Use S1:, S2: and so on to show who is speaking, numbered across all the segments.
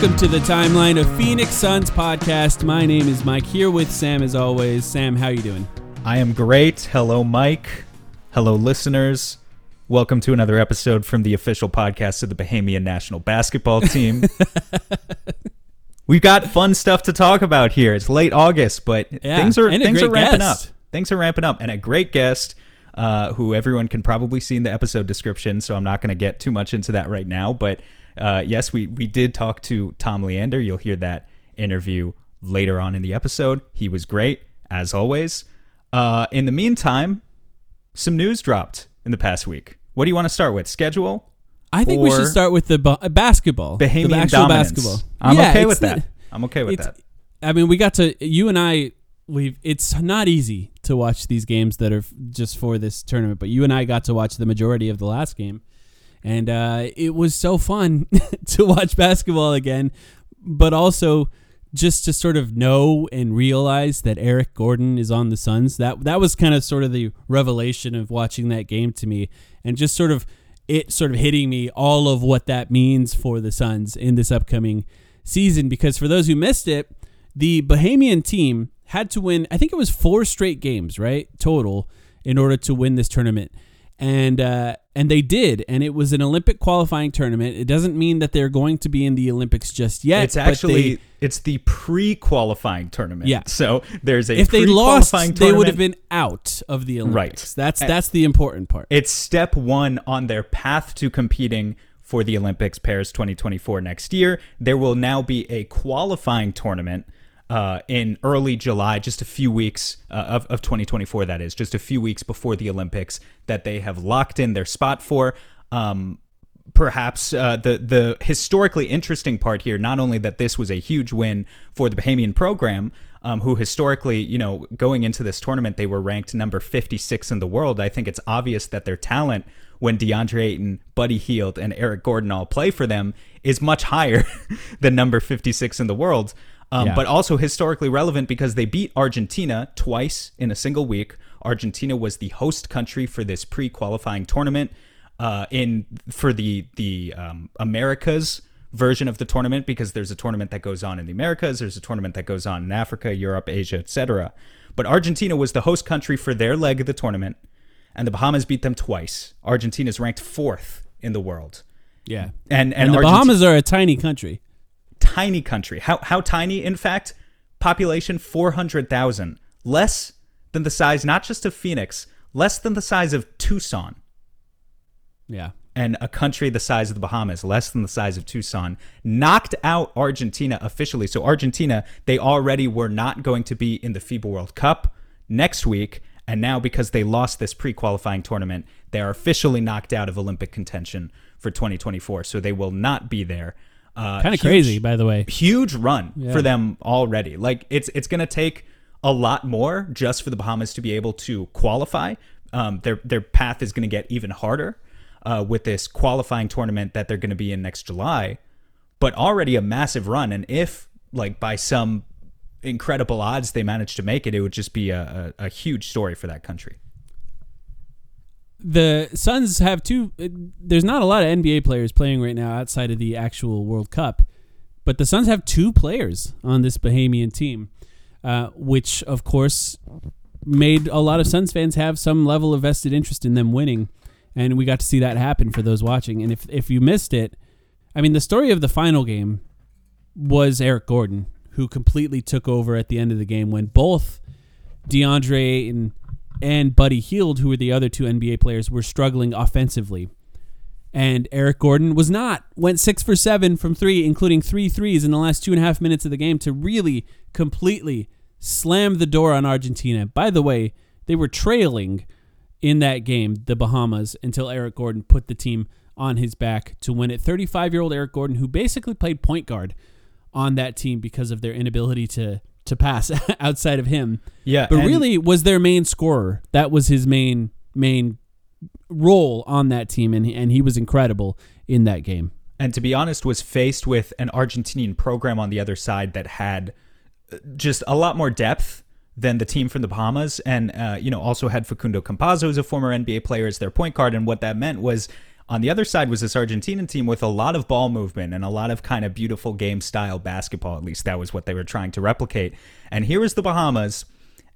S1: Welcome to the timeline of Phoenix Suns podcast. My name is Mike here with Sam as always. Sam, how you doing?
S2: I am great. Hello, Mike. Hello, listeners. Welcome to another episode from the official podcast of the Bahamian national basketball team. We've got fun stuff to talk about here. It's late August, but
S1: Yeah,
S2: things are things are ramping
S1: guest.
S2: up. Things are ramping up, and a great guest uh, who everyone can probably see in the episode description. So I'm not going to get too much into that right now. But uh, yes, we we did talk to Tom Leander. You'll hear that interview later on in the episode. He was great as always. Uh, in the meantime, some news dropped in the past week. What do you want to start with? Schedule?
S1: I think we should start with the ba- basketball.
S2: Bahamian
S1: the actual
S2: dominance.
S1: basketball.
S2: I'm
S1: Yeah,
S2: okay with that. I'm okay with that.
S1: I mean, we got to you and I. We've. It's not easy to watch these games that are just for this tournament, but you and I got to watch the majority of the last game, and uh, it was so fun to watch basketball again. But also, just to sort of know and realize that Eric Gordon is on the Suns. That that was kind of sort of the revelation of watching that game to me, and just sort of it sort of hitting me all of what that means for the Suns in this upcoming season. Because for those who missed it, the Bahamian team had to win. I think it was four straight games, right, total, in order to win this tournament, and uh, and they did. And it was an Olympic qualifying tournament. It doesn't mean that they're going to be in the Olympics just yet.
S2: It's actually
S1: they-
S2: it's the pre-qualifying tournament.
S1: Yeah.
S2: So there's a
S1: if they lost,
S2: pre-qualifying
S1: they would have been out of the Olympics.
S2: Right.
S1: That's
S2: And-
S1: that's the important part.
S2: It's step one on their path to competing for the Olympics Paris 2024 next year. There will now be a qualifying tournament uh, in early July, just a few weeks uh, of, of 2024, that is, just a few weeks before the Olympics that they have locked in their spot for. Um, perhaps uh, the the historically interesting part here, not only that this was a huge win for the Bahamian program, um, who historically, you know, going into this tournament, they were ranked number 56 in the world. I think it's obvious that their talent, when DeAndre Ayton, Buddy Hield, and Eric Gordon all play for them, is much higher than number 56 in the world. Um,
S1: Yeah.
S2: But also historically relevant because they beat Argentina twice in a single week. Argentina was the host country for this pre-qualifying tournament uh, in for the the um, Americas version of the tournament because there's a tournament that goes on in the Americas, there's a tournament that goes on in Africa, Europe, Asia, etc. But Argentina was the host country for their leg of the tournament, and the Bahamas beat them twice. Argentina is ranked fourth in the world,
S1: yeah.
S2: and and,
S1: And, the Bahamas are a tiny country.
S2: Tiny country. How how tiny? In fact, population four hundred thousand, less than the size not just of Phoenix, less than the size of Tucson.
S1: Yeah.
S2: and a country the size of the Bahamas, less than the size of Tucson, knocked out Argentina officially. So Argentina, they already were not going to be in the FIBA World Cup next week, and now because they lost this pre-qualifying tournament, they are officially knocked out of Olympic contention for 2024. So they will not be there. Uh,
S1: Kind of crazy, by the way.
S2: huge run
S1: Yeah.
S2: for them already. Like it's it's going to take a lot more just for the Bahamas to be able to qualify. Um, their their path is going to get even harder uh, with this qualifying tournament that they're going to be in next July. But already a massive run, and if like by some incredible odds they manage to make it, it would just be a, a, a huge story for that country.
S1: The Suns have two. uh, There's not a lot of NBA players playing right now outside of the actual World Cup, but the Suns have two players on this Bahamian team, uh, which of course made a lot of Suns fans have some level of vested interest in them winning, and we got to see that happen for those watching. And if if you missed it, I mean, the story of the final game was Eric Gordon, who completely took over at the end of the game when both DeAndre Ayton and Buddy Hield, who were the other two NBA players, were struggling offensively. And Eric Gordon was not. Went six for seven from three, including three threes in the last two and a half minutes of the game to really completely slam the door on Argentina. By the way, they were trailing in that game, the Bahamas, until Eric Gordon put the team on his back to win it. 35 year old Eric Gordon, who basically played point guard on that team because of their inability to to pass outside of him.
S2: Yeah,
S1: But really was their main scorer. That was his main main role on that team and and he was incredible in that game.
S2: and to be honest, was faced with an Argentinian program on the other side that had uh, just a lot more depth than the team from the Bahamas, and uh, you know also had Facundo Campazzo, as a former NBA player, as their point guard, and what that meant was. On the other side was this Argentinian team with a lot of ball movement and a lot of kind of beautiful game style basketball. At least that was what they were trying to replicate. And here is the Bahamas,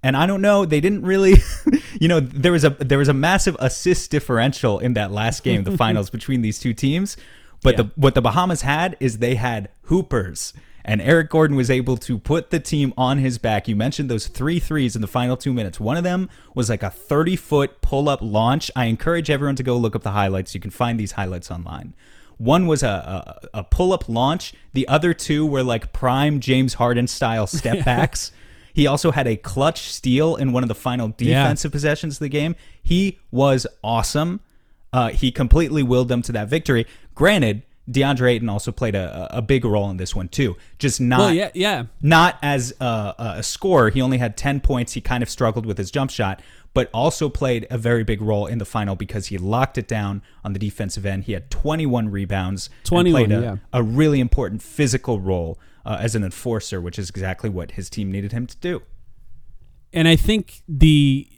S2: and I don't know, they didn't really, you know, there was a there was a massive assist differential in that last game, the finals between these two teams. But
S1: Yeah.
S2: the what the Bahamas had is they had hoopers. And Eric Gordon was able to put the team on his back. You mentioned those three threes in the final two minutes. One of them was like a 30 foot pull up launch. I encourage everyone to go look up the highlights. You can find these highlights online. One was a, a, a pull up launch, the other two were like prime James Harden style step backs. He also had a clutch steal in one of the final
S1: Yeah.
S2: defensive possessions of the game. He was awesome. Uh, he completely willed them to that victory. Granted, DeAndre Ayton also played a, a big role in this one too. Just not
S1: Well, yeah, yeah.
S2: not as a, a scorer. He only had 10 points. He kind of struggled with his jump shot, but also played a very big role in the final because he locked it down on the defensive end. He had 21 rebounds. and
S1: 21,
S2: played a,
S1: yeah.
S2: a really important physical role uh, as an enforcer, which is exactly what his team needed him to do.
S1: And I think the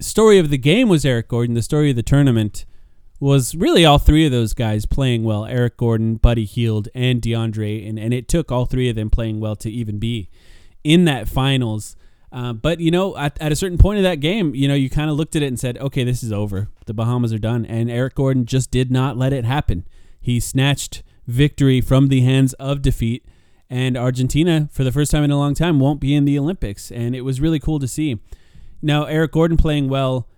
S1: story of the game was Eric Gordon. The story of the tournament was really all three of those guys playing well Eric Gordon, Buddy Hield, and DeAndre. And, and it took all three of them playing well to even be in that finals. Uh, but, you know, at, at a certain point of that game, you know, you kind of looked at it and said, okay, this is over. The Bahamas are done. And Eric Gordon just did not let it happen. He snatched victory from the hands of defeat. And Argentina, for the first time in a long time, won't be in the Olympics. And it was really cool to see. Now, Eric Gordon playing well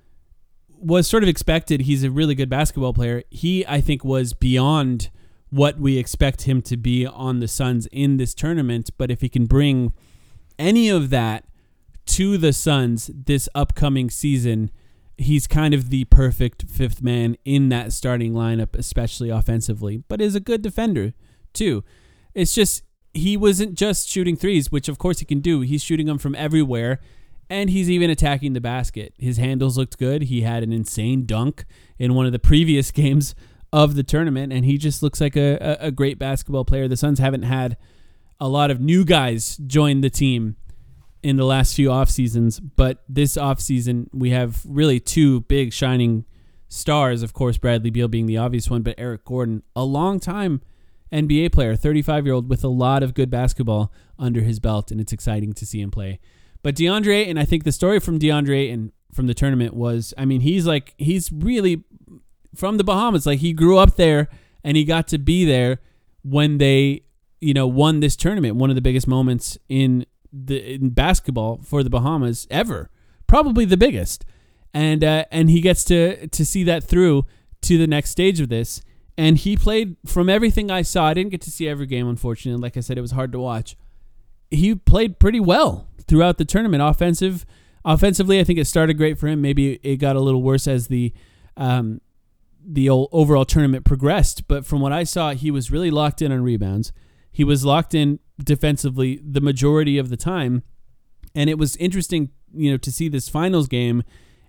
S1: was sort of expected. He's a really good basketball player. He, I think, was beyond what we expect him to be on the Suns in this tournament. But if he can bring any of that to the Suns this upcoming season, he's kind of the perfect fifth man in that starting lineup, especially offensively, but is a good defender too. It's just he wasn't just shooting threes, which of course he can do. He's shooting them from everywhere, and he's even attacking the basket. His handles looked good. He had an insane dunk in one of the previous games of the tournament, and he just looks like a, a, great basketball player. The Suns haven't had a lot of new guys join the team in the last few off seasons, but this off season we have really two big shining stars. Of course, Bradley Beal being the obvious one, but Eric Gordon, a long time NBA player, 35 year old with a lot of good basketball under his belt, and it's exciting to see him play. But DeAndre, and I think the story from DeAndre and from the tournament was, I mean, he's like he's really from the Bahamas. Like he grew up there and he got to be there when they, you know, won this tournament. One of the biggest moments in the in basketball for the Bahamas ever, probably the biggest. And uh, and he gets to to see that through to the next stage of this. And he played from everything I saw. I didn't get to see every game, unfortunately. Like I said, it was hard to watch. He played pretty well throughout the tournament. Offensive, offensively, I think it started great for him. Maybe it got a little worse as the um, the overall tournament progressed. But from what I saw, he was really locked in on rebounds. He was locked in defensively the majority of the time, and it was interesting, you know, to see this finals game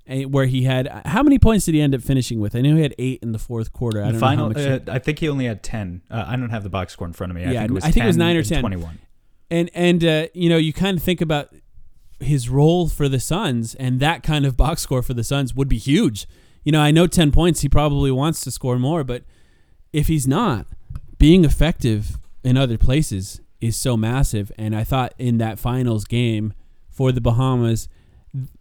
S1: eh, where he had how many points did he end up finishing with? I know he had eight in the fourth quarter. I don't
S2: Final,
S1: know how much.
S2: uh, I think he only had ten. Uh, I don't have the box score in front of me. I
S1: Yeah,
S2: think it was.
S1: I think it was nine or 10.
S2: Twenty-one.
S1: And and uh, you know you kind of think about his role for the Suns and that kind of box score for the Suns would be huge. You know, I know 10 points he probably wants to score more, but if he's not, being effective in other places is so massive and I thought in that finals game for the Bahamas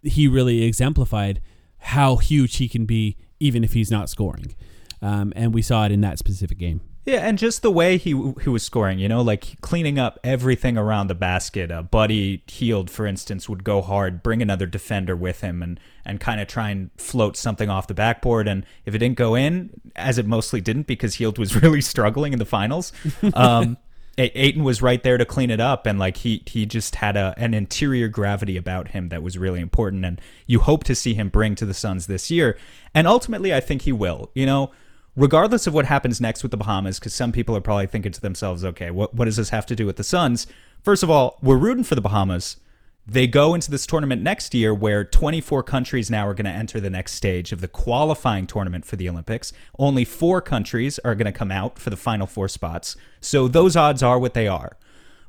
S1: he really exemplified how huge he can be even if he's not scoring. Um, and we saw it in that specific game.
S2: Yeah, and just the way he he was scoring, you know, like cleaning up everything around the basket. Uh, Buddy Hield, for instance, would go hard, bring another defender with him, and and kind of try and float something off the backboard. And if it didn't go in, as it mostly didn't, because Healed was really struggling in the finals, um, A- Ayton was right there to clean it up, and like he he just had a an interior gravity about him that was really important, and you hope to see him bring to the Suns this year. And ultimately, I think he will. You know regardless of what happens next with the Bahamas, because some people are probably thinking to themselves, okay, what, what does this have to do with the Suns? First of all, we're rooting for the Bahamas. They go into this tournament next year where 24 countries now are going to enter the next stage of the qualifying tournament for the Olympics. Only four countries are going to come out for the final four spots. So those odds are what they are.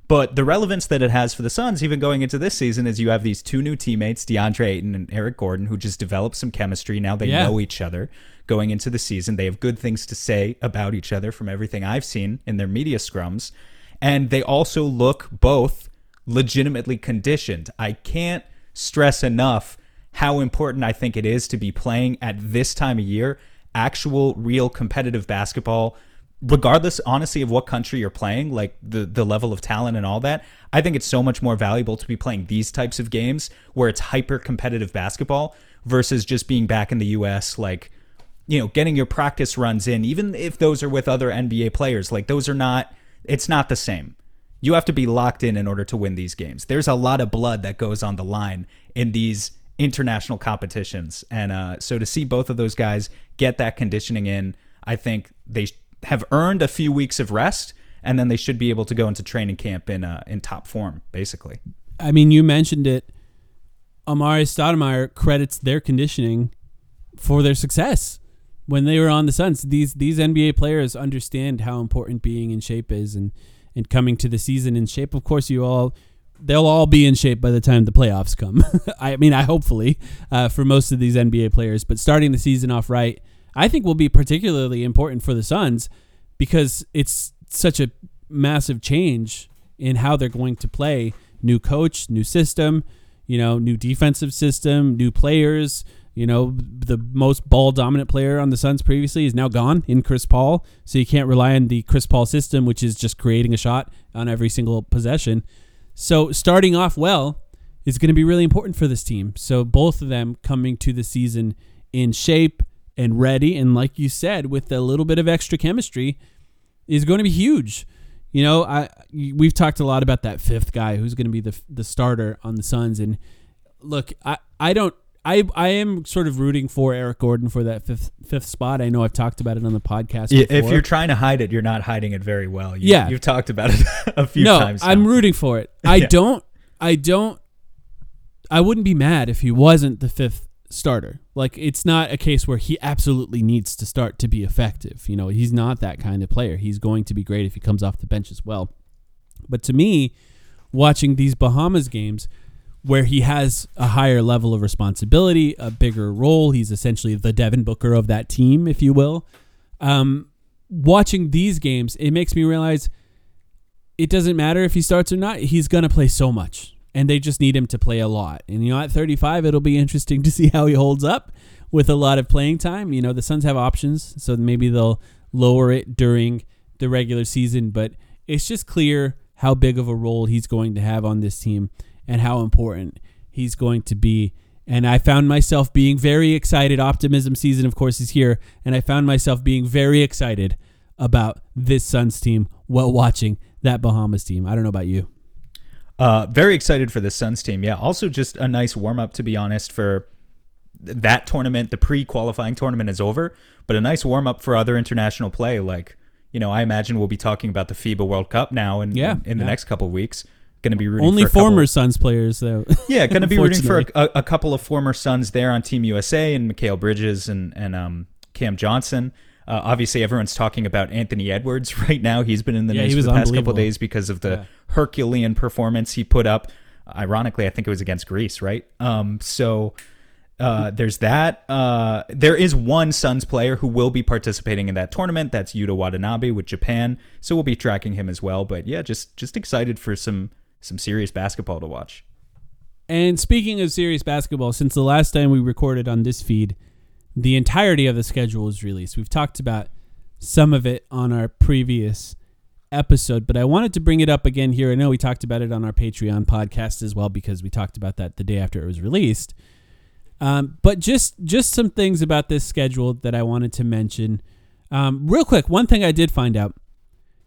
S2: But the relevance that it has for the Suns, even going into this season, is you have these two new teammates, DeAndre Ayton and Eric Gordon, who just developed some chemistry. Now they
S1: Yeah.
S2: know each other going into the season. They have good things to say about each other from everything I've seen in their media scrums. And they also look both legitimately conditioned. I can't stress enough how important I think it is to be playing at this time of year actual, real competitive basketball regardless honestly of what country you're playing like the the level of talent and all that i think it's so much more valuable to be playing these types of games where it's hyper competitive basketball versus just being back in the us like you know getting your practice runs in even if those are with other nba players like those are not it's not the same. You have to be locked in in order to win these games. There's a lot of blood that goes on the line in these international competitions. And uh, so to see both of those guys get that conditioning in i think they have earned a few weeks of rest, and then they should be able to go into training camp in uh, in top form, basically.
S1: I mean, you mentioned it. Amar'e Stoudemire credits their conditioning for their success when they were on the Suns. These these NBA players understand how important being in shape is, and and coming to the season in shape. Of course, you all they'll all be in shape by the time the playoffs come. I mean, I hopefully uh, for most of these NBA players, but starting the season off right, I think will be particularly important for the Suns because it's such a massive change in how they're going to play. New coach, new system, you know, new defensive system, new players. You know, the most ball dominant player on the Suns previously is now gone in Chris Paul. So you can't rely on the Chris Paul system, which is just creating a shot on every single possession. So starting off well is going to be really important for this team. So both of them coming to the season in shape and ready, and like you said, with a little bit of extra chemistry, is going to be huge. You know, I we've talked a lot about that fifth guy who's going to be the the starter on the Suns, and look, I I don't. I, I am sort of rooting for Eric Gordon for that fifth fifth spot. I know I've talked about it on the podcast.
S2: Yeah, if you're trying to hide it, you're not hiding it very well. You,
S1: Yeah.
S2: you've talked about it a few
S1: no,
S2: times.
S1: I'm rooting for it. I
S2: Yeah.
S1: don't. I don't. I wouldn't be mad if he wasn't the fifth starter. Like it's not a case where he absolutely needs to start to be effective. You know, he's not that kind of player. He's going to be great if he comes off the bench as well. But to me, watching these Bahamas games where he has a higher level of responsibility, a bigger role, he's essentially the Devin Booker of that team, if you will. Um, watching these games, it makes me realize it doesn't matter if he starts or not. He's going to play so much, and they just need him to play a lot. And you know, at 35, it'll be interesting to see how he holds up with a lot of playing time. You know, the Suns have options, so maybe they'll lower it during the regular season, but it's just clear how big of a role he's going to have on this team and how important he's going to be. And I found myself being very excited. Optimism season, of course, is here. And I found myself being very excited about this Suns team while watching that Bahamas team. I don't know about you.
S2: Uh, very excited for the Suns team. Yeah. Also, just a nice warm up, to be honest, for that tournament. The pre qualifying tournament is over, but a nice warm up for other international play. Like, you know, I imagine we'll be talking about the FIBA World Cup now in
S1: Yeah,
S2: in, in the next couple of weeks. Going to be rooting
S1: Only
S2: for a couple-
S1: former Suns players, though.
S2: yeah, going to be rooting for a, a, couple of former Suns there on Team USA and Mikal Bridges and and um, Cam Johnson. Uh, obviously, everyone's talking about Anthony Edwards right now. He's been in the
S1: Yeah,
S2: news for the past couple days because of the
S1: Yeah.
S2: Herculean performance he put up. Ironically, I think it was against Greece, right? Um, so uh, there's that. Uh, there is one Suns player who will be participating in that tournament. That's Yuta Watanabe with Japan. So we'll be tracking him as well. But yeah, just just excited for some some serious basketball to watch.
S1: And speaking of serious basketball, since the last time we recorded on this feed, the entirety of the schedule was released. We've talked about some of it on our previous episode, but I wanted to bring it up again here. I know we talked about it on our Patreon podcast as well because we talked about that the day after it was released. Um, but just just some things about this schedule that I wanted to mention. Um, real quick, one thing I did find out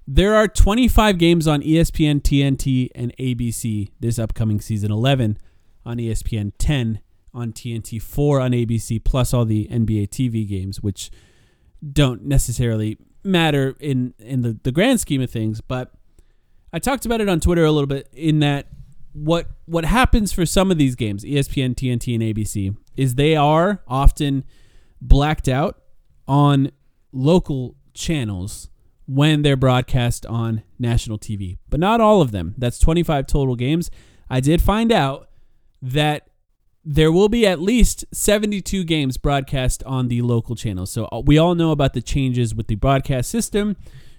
S1: there are 25 games on ESPN, TNT, and ABC this upcoming season. 11 on ESPN, 10 on TNT, 4 on ABC, plus all the NBA TV games, which don't necessarily matter in in the, the grand scheme of things. But I talked about it on Twitter a little bit in that what what happens for some of these games, ESPN, TNT, and ABC, is they are often blacked out on local channels when they're broadcast on national TV. But not all of them. That's 25 total games. I did find out that there will be at least 72 games broadcast on the local channel. So uh, we all know about the changes with the broadcast system.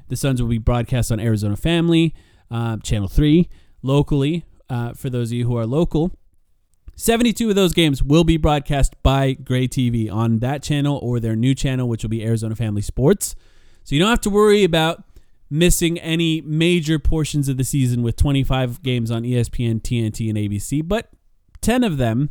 S1: The Suns will be broadcast on Arizona Family, uh, Channel 3, locally, uh, for those of you who are local. 72 of those games will be broadcast by Gray TV on that channel or their new channel, which will be Arizona Family Sports. So you don't have to worry about missing any major portions of the season with 25 games on ESPN, TNT, and ABC, but 10 of them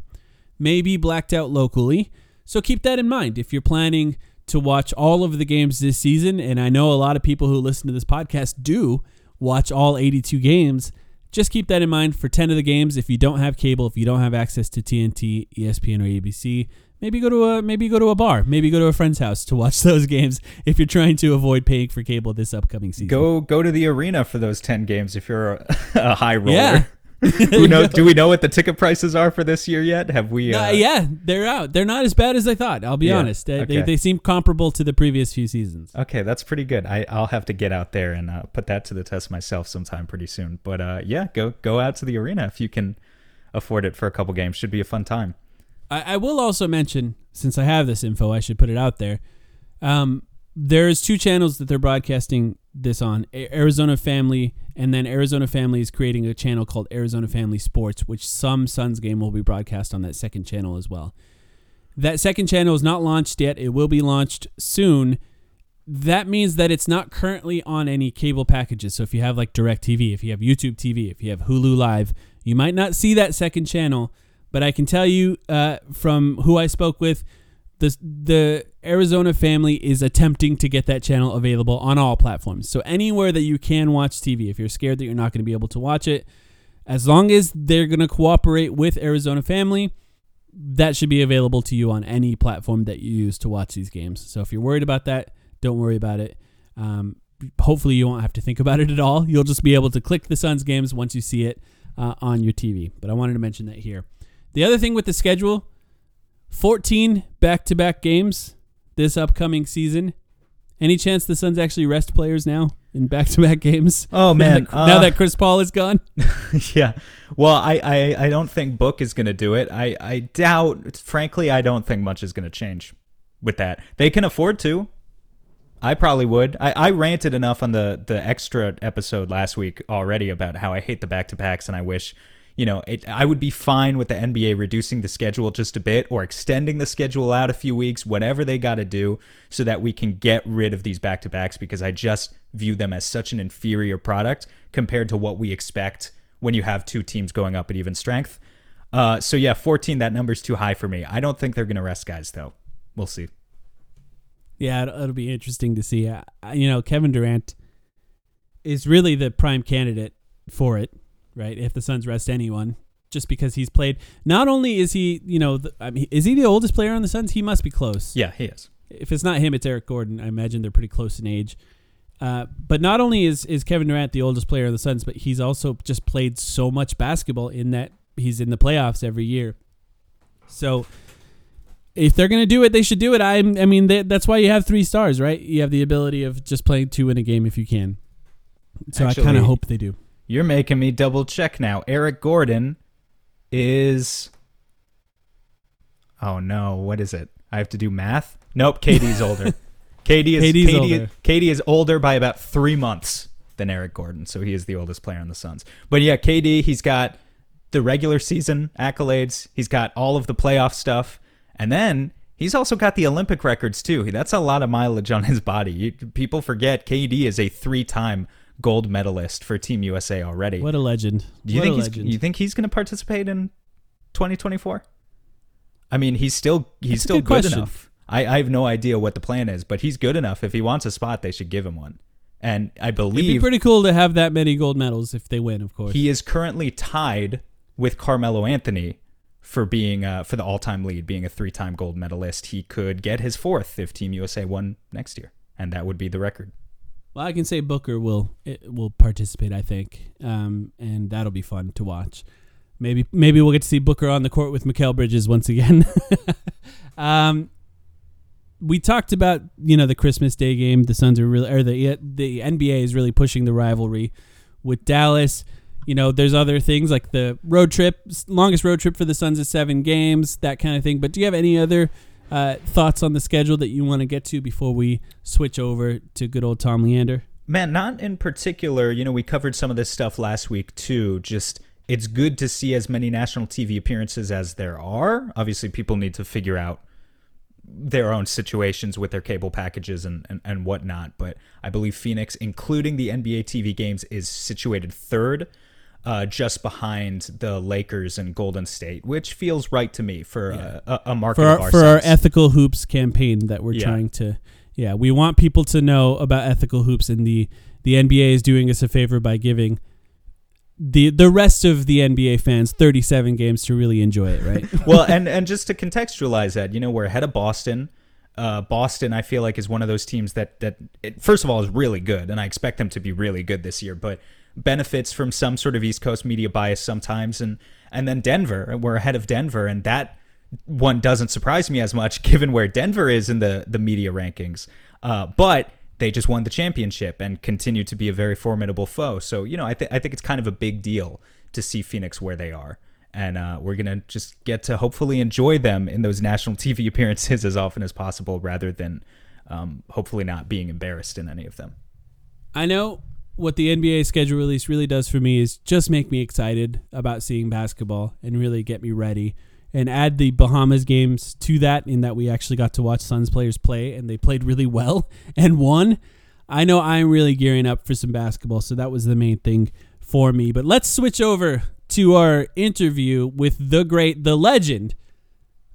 S1: may be blacked out locally. So keep that in mind if you're planning to watch all of the games this season. And I know a lot of people who listen to this podcast do watch all 82 games. Just keep that in mind for 10 of the games. If you don't have cable, if you don't have access to TNT, ESPN, or ABC, maybe go to a maybe go to a bar, maybe go to a friend's house to watch those games if you're trying to avoid paying for cable this upcoming season.
S2: Go go to the arena for those ten games if you're a, a high roller.
S1: Yeah.
S2: Who knows? Do we know what the ticket prices are for this year yet? Have we?
S1: Uh,
S2: Uh,
S1: yeah, they're out. They're not as bad as I thought. I'll be
S2: Yeah,
S1: honest. They, they,
S2: okay.
S1: they seem comparable to the previous few seasons.
S2: Okay, that's pretty good. I, I'll have to get out there and uh, put that to the test myself sometime pretty soon. But uh, yeah, go go out to the arena if you can afford it for a couple games. Should be a fun time.
S1: I, I will also mention, since I have this info, I should put it out there. Um, there's two channels that they're broadcasting this on Arizona Family, and then Arizona Family is creating a channel called Arizona Family Sports, which some Suns game will be broadcast on that second channel as well. That second channel is not launched yet. It will be launched soon. That means that it's not currently on any cable packages. So if you have like DirecTV, if you have YouTube TV, if you have Hulu Live, you might not see that second channel. But I can tell you uh, from who I spoke with, the the Arizona family is attempting to get that channel available on all platforms. So anywhere that you can watch TV, if you're scared that you're not going to be able to watch it, as long as they're going to cooperate with Arizona family, that should be available to you on any platform that you use to watch these games. So if you're worried about that, don't worry about it. Um, hopefully, you won't have to think about it at all. You'll just be able to click the Suns games once you see it uh, on your TV. But I wanted to mention that here. The other thing with the schedule 14 back to back games this upcoming season. Any chance the Suns actually rest players now in back to back games?
S2: Oh, man,
S1: Now that, now
S2: uh,
S1: that Chris Paul is gone?
S2: yeah. Well, I, I, I don't think Book is going to do it. I, I doubt, frankly, I don't think much is going to change with that. They can afford to. I probably would. I, I ranted enough on the, the extra episode last week already about how I hate the back to backs and I wish, you know, it, I would be fine with the NBA reducing the schedule just a bit or extending the schedule out a few weeks, whatever they got to do, so that we can get rid of these back to backs because I just view them as such an inferior product compared to what we expect when you have two teams going up at even strength. Uh, so yeah, 14, that number's too high for me. I don't think they're going to rest guys though. We'll see.
S1: Yeah, it'll, it'll be interesting to see. Uh, you know, Kevin Durant is really the prime candidate for it, right? If the Suns rest anyone, just because he's played. Not only is he, you know, the, I mean, is he the oldest player on the Suns? He must be close.
S2: Yeah, he is.
S1: If it's not him, it's Eric Gordon. I imagine they're pretty close in age. Uh, but not only is, is Kevin Durant the oldest player on the Suns, but he's also just played so much basketball in that he's in the playoffs every year. So if they're going to do it, they should do it. I, I mean, they, that's why you have three stars, right? You have the ability of just playing two in a game if you can. So
S2: Actually,
S1: I kind of hope they do.
S2: You're making me double check now. Eric Gordon is. Oh no, what is it? I have to do math. Nope, KD's older. KD is
S1: older.
S2: KD is older by about three months than Eric Gordon, so he is the oldest player on the Suns. But yeah, KD, he's got the regular season accolades. He's got all of the playoff stuff, and then he's also got the Olympic records too. That's a lot of mileage on his body. You, people forget KD is a three-time gold medalist for Team USA already.
S1: What a legend.
S2: Do you
S1: What
S2: think he's
S1: legend.
S2: you think he's going to participate in 2024? I mean, he's still he's
S1: That's
S2: still
S1: good
S2: good, enough. I, I have no idea what the plan is, but he's good enough. If he wants a spot, they should give him one. And I believe
S1: It'd be pretty cool to have that many gold medals if they win, of course.
S2: he is currently tied with Carmelo Anthony for being uh, for the all-time lead, being a three-time gold medalist. He could get his fourth if Team USA won next year, and that would be the record.
S1: Well, I can say Booker will it will participate. I think, um, and that'll be fun to watch. Maybe maybe we'll get to see Booker on the court with Mikal Bridges once again. um, we talked about you know the Christmas Day game. The Suns are really or the the NBA is really pushing the rivalry with Dallas. You know, there's other things like the road trip, longest road trip for the Suns is seven games, that kind of thing. But do you have any other uh, thoughts on the schedule that you want to get to before we switch over to good old Tom Leander?
S2: Man, not in particular. You know, we covered some of this stuff last week too. Just it's good to see as many national TV appearances as there are. Obviously, people need to figure out their own situations with their cable packages and, and, and whatnot. But I believe Phoenix, including the NBA TV games, is situated third, uh, just behind the Lakers and Golden State, which feels right to me for a, a, a market
S1: for
S2: of
S1: our,
S2: our
S1: for our ethical hoops campaign that we're
S2: Yeah.
S1: trying to yeah we want people to know about ethical hoops and the the NBA is doing us a favor by giving the the rest of the NBA fans 37 games to really enjoy it right
S2: well, and and just to contextualize that, you know, we're ahead of Boston. Uh, Boston, I feel like, is one of those teams that that it, first of all is really good, and I expect them to be really good this year. But benefits from some sort of East Coast media bias sometimes, and and then Denver, we're ahead of Denver, and that one doesn't surprise me as much given where Denver is in the the media rankings. Uh, but they just won the championship and continue to be a very formidable foe. So you know, I think I think it's kind of a big deal to see Phoenix where they are and uh, we're gonna just get to hopefully enjoy them in those national TV appearances as often as possible, rather than um, hopefully not being embarrassed in any of them.
S1: I know what the NBA schedule release really does for me is just make me excited about seeing basketball and really get me ready and add the Bahamas games to that in that we actually got to watch Suns players play and they played really well and won. I know I'm really gearing up for some basketball, so that was the main thing for me. But let's switch over to our interview with the great, the legend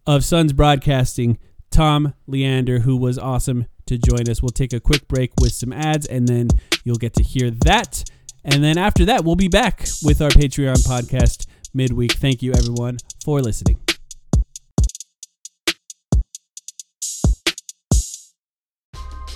S1: of Suns broadcasting, Tom Leander, who was awesome to join us. We'll take a quick break with some ads, and then you'll get to hear that. And then after that, we'll be back with our Patreon podcast midweek. Thank you, everyone, for listening.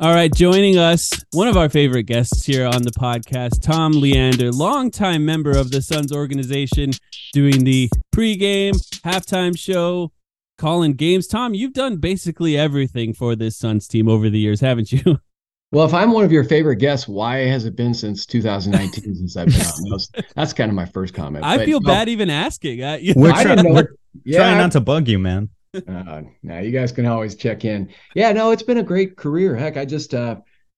S1: All right, joining us, one of our favorite guests here on the podcast, Tom Leander, longtime member of the Suns organization, doing the pregame, halftime show, calling games. Tom, you've done basically everything for this Suns team over the years, haven't you?
S3: Well, if I'm one of your favorite guests, why has it been since 2019 since I've been on? That's, that's kind of my first comment.
S1: I
S3: But,
S1: feel
S3: no,
S1: bad even asking. I, you
S2: We're
S3: I
S2: try-
S3: didn't know.
S2: we're
S3: yeah,
S2: Trying not to bug you, man.
S3: Uh, now you guys can always check in. Yeah, no, it's been a great career. Heck, I just uh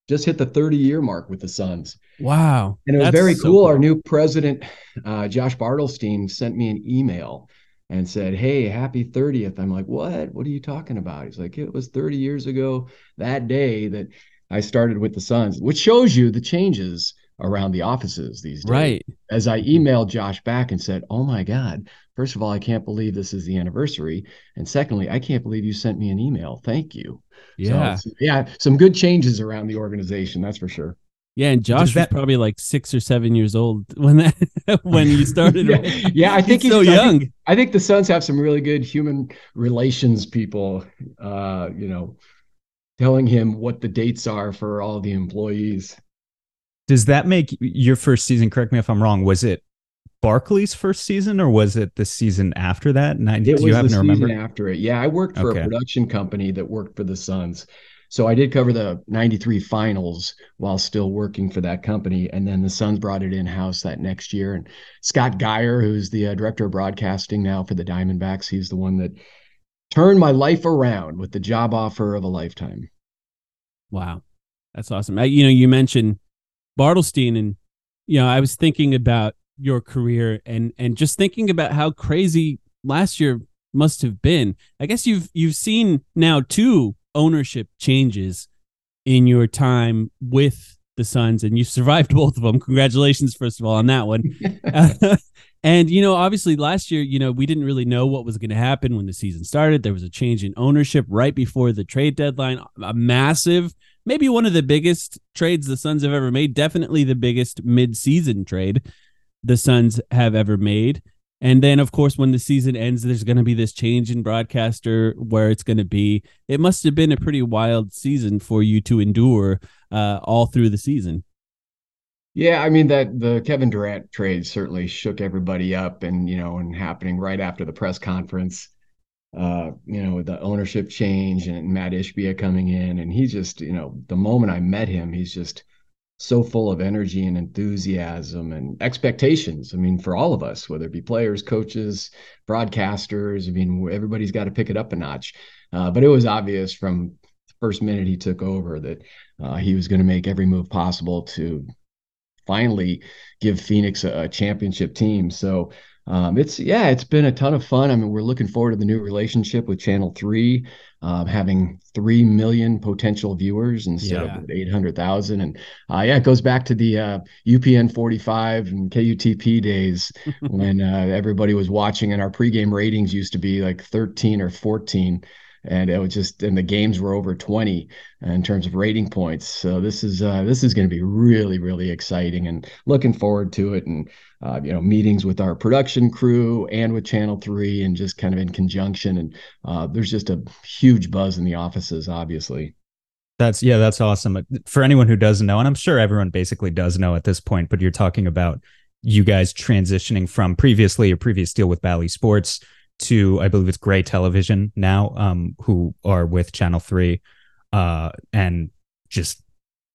S3: just hit the 30 year mark with the Suns.
S1: wow.
S3: And it was
S1: That's
S3: very
S1: so
S3: cool. Our new president, uh, Josh Bartelstein, sent me an email and said, Hey, happy 30th. I'm like, What? What are you talking about? He's like, It was 30 years ago that day that I started with the Suns, which shows you the changes around the offices these days.
S1: Right.
S3: As I emailed Josh back and said, Oh my God, first of all, I can't believe this is the anniversary. And secondly, I can't believe you sent me an email. Thank you.
S1: Yeah.
S3: So, yeah, some good changes around the organization, that's for sure.
S1: yeah. And Josh
S2: that-
S1: was probably like six or seven years old when that when you started.
S3: yeah, yeah, I think
S1: he's
S3: he's
S1: so
S3: I think-
S1: young.
S3: I think the Suns have some really good human relations people, uh, you know, telling him what the dates are for all the employees.
S2: Does that make your first season? Correct me if I'm wrong. Was it Barkley's first season, or was it the season after that? And I,
S3: It
S2: do
S3: was
S2: you happen
S3: the
S2: to remember?
S3: season after it. Yeah, I worked for
S2: Okay.
S3: a production company that worked for the Suns. So I did cover the 93 finals while still working for that company. And then the Suns brought it in house that next year. And Scott Geyer, who's the uh, director of broadcasting now for the Diamondbacks, he's the one that turned my life around with the job offer of a lifetime.
S1: Wow, that's awesome. I, you know, you mentioned Bartelstein, and you know, I was thinking about your career and and just thinking about how crazy last year must have been. I guess you've you've seen now two ownership changes in your time with the Suns, and you survived both of them. Congratulations, first of all, on that one. and you know, obviously, last year, you know, we didn't really know what was going to happen when the season started. There was a change in ownership right before the trade deadline, a massive, maybe one of the biggest trades the Suns have ever made. Definitely the biggest mid-season trade the Suns have ever made. And then, of course, when the season ends, there's going to be this change in broadcaster where it's going to be. It must have been a pretty wild season for you to endure uh, all through the season.
S3: Yeah, I mean that the Kevin Durant trade certainly shook everybody up, and you know, and happening right after the press conference, uh, you know, with the ownership change and Matt Ishbia coming in, and he's just, you know, the moment I met him, he's just so full of energy and enthusiasm and expectations. I mean, for all of us, whether it be players, coaches, broadcasters, I mean, everybody's got to pick it up a notch. Uh, but it was obvious from the first minute he took over that uh, he was going to make every move possible to finally give Phoenix a, a championship team. So um, it's yeah, it's been a ton of fun. I mean, we're looking forward to the new relationship with Channel Three, um, having three million potential viewers instead
S1: Yeah.
S3: of eight hundred thousand. And uh, yeah, it goes back to the uh, UPN forty five and KUTP days when uh, everybody was watching, and our pregame ratings used to be like thirteen or fourteen. And it was just, and the games were over 20 in terms of rating points. So this is uh, this is going to be really really exciting, and looking forward to it. And uh, you know, meetings with our production crew and with Channel Three, and just kind of in conjunction. And uh, there's just a huge buzz in the offices, obviously.
S2: That's yeah, that's awesome. For anyone who doesn't know, and I'm sure everyone basically does know at this point, but you're talking about you guys transitioning from previously your previous deal with Bally Sports to I believe it's Gray Television now, um, who are with Channel Three, uh, and just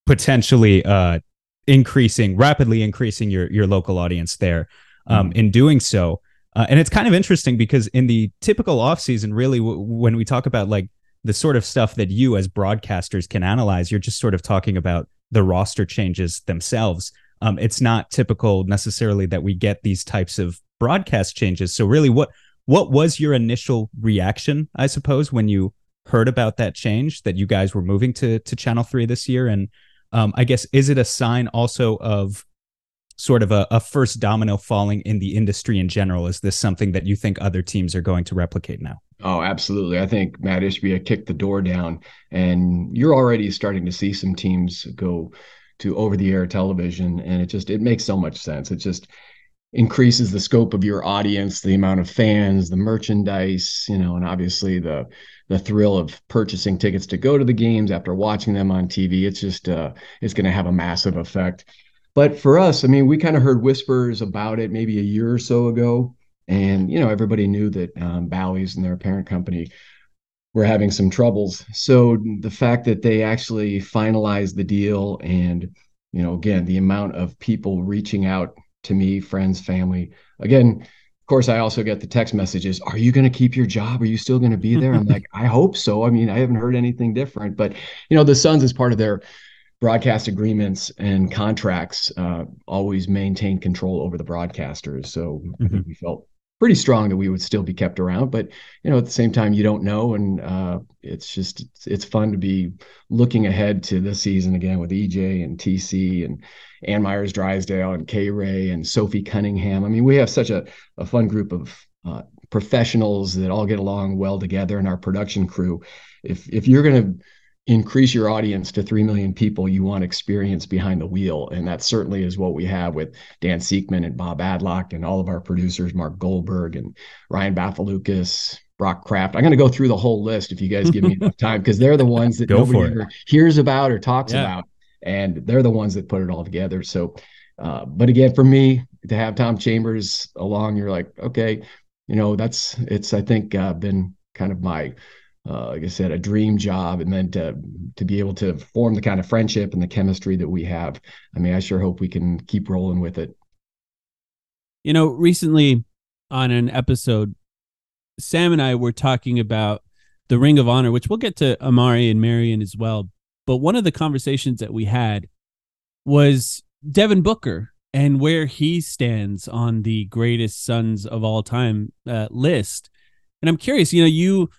S2: potentially uh, increasing rapidly increasing your your local audience there. Um, mm. In doing so, uh, and it's kind of interesting because in the typical off season, really, w- when we talk about like the sort of stuff that you as broadcasters can analyze, you're just sort of talking about the roster changes themselves. Um, it's not typical necessarily that we get these types of broadcast changes. So really, what what was your initial reaction, I suppose, when you heard about that change that you guys were moving to to Channel Three this year? And um, I guess is it a sign also of sort of a, a first domino falling in the industry in general? Is this something that you think other teams are going to replicate now?
S3: Oh, absolutely. I think Matt Ishbia kicked the door down, and you're already starting to see some teams go to over the air television, and it just it makes so much sense. It just increases the scope of your audience, the amount of fans, the merchandise, you know, and obviously the the thrill of purchasing tickets to go to the games after watching them on TV. It's just uh, it's going to have a massive effect. But for us, I mean, we kind of heard whispers about it maybe a year or so ago, and you know, everybody knew that um, Bally's and their parent company were having some troubles. So the fact that they actually finalized the deal, and you know, again, the amount of people reaching out to me, friends, family. Again, of course, I also get the text messages. Are you going to keep your job? Are you still going to be there? I'm like, I hope so. I mean, I haven't heard anything different, but you know, the Suns is part of their broadcast agreements and contracts uh, always maintain control over the broadcasters. So mm-hmm. we felt pretty strong that we would still be kept around. But you know, at the same time, you don't know, and uh, it's just it's, it's, fun to be looking ahead to this season again with EJ and TC and Ann Meyers Drysdale and K Ray and Sophie Cunningham. I mean, we have such a, a fun group of uh, professionals that all get along well together, and our production crew. If if you're to increase your audience to 3 million people, you want experience behind the wheel. And that certainly is what we have with Dan Siekman and Bob Adlock and all of our producers, Mark Goldberg and Ryan Bafalukas, Brock Kraft. I'm going to go through the whole list if you guys give me enough time because they're the ones that nobody ever hears about or talks yeah. about. And they're the ones that put it all together. So, uh, but again, for me to have Tom Chambers along, you're like, okay, you know, that's, it's, I think, uh, been kind of my uh, like I said, a dream job, and then to to be able to form the kind of friendship and the chemistry that we have. I mean, I sure hope we can keep rolling with it.
S1: You know, recently on an episode, Sam and I were talking about the Ring of Honor, which we'll get to Amar'e and Marion as well. But one of the conversations that we had was Devin Booker and where he stands on the greatest Suns of all time uh, list. And I'm curious, you know, you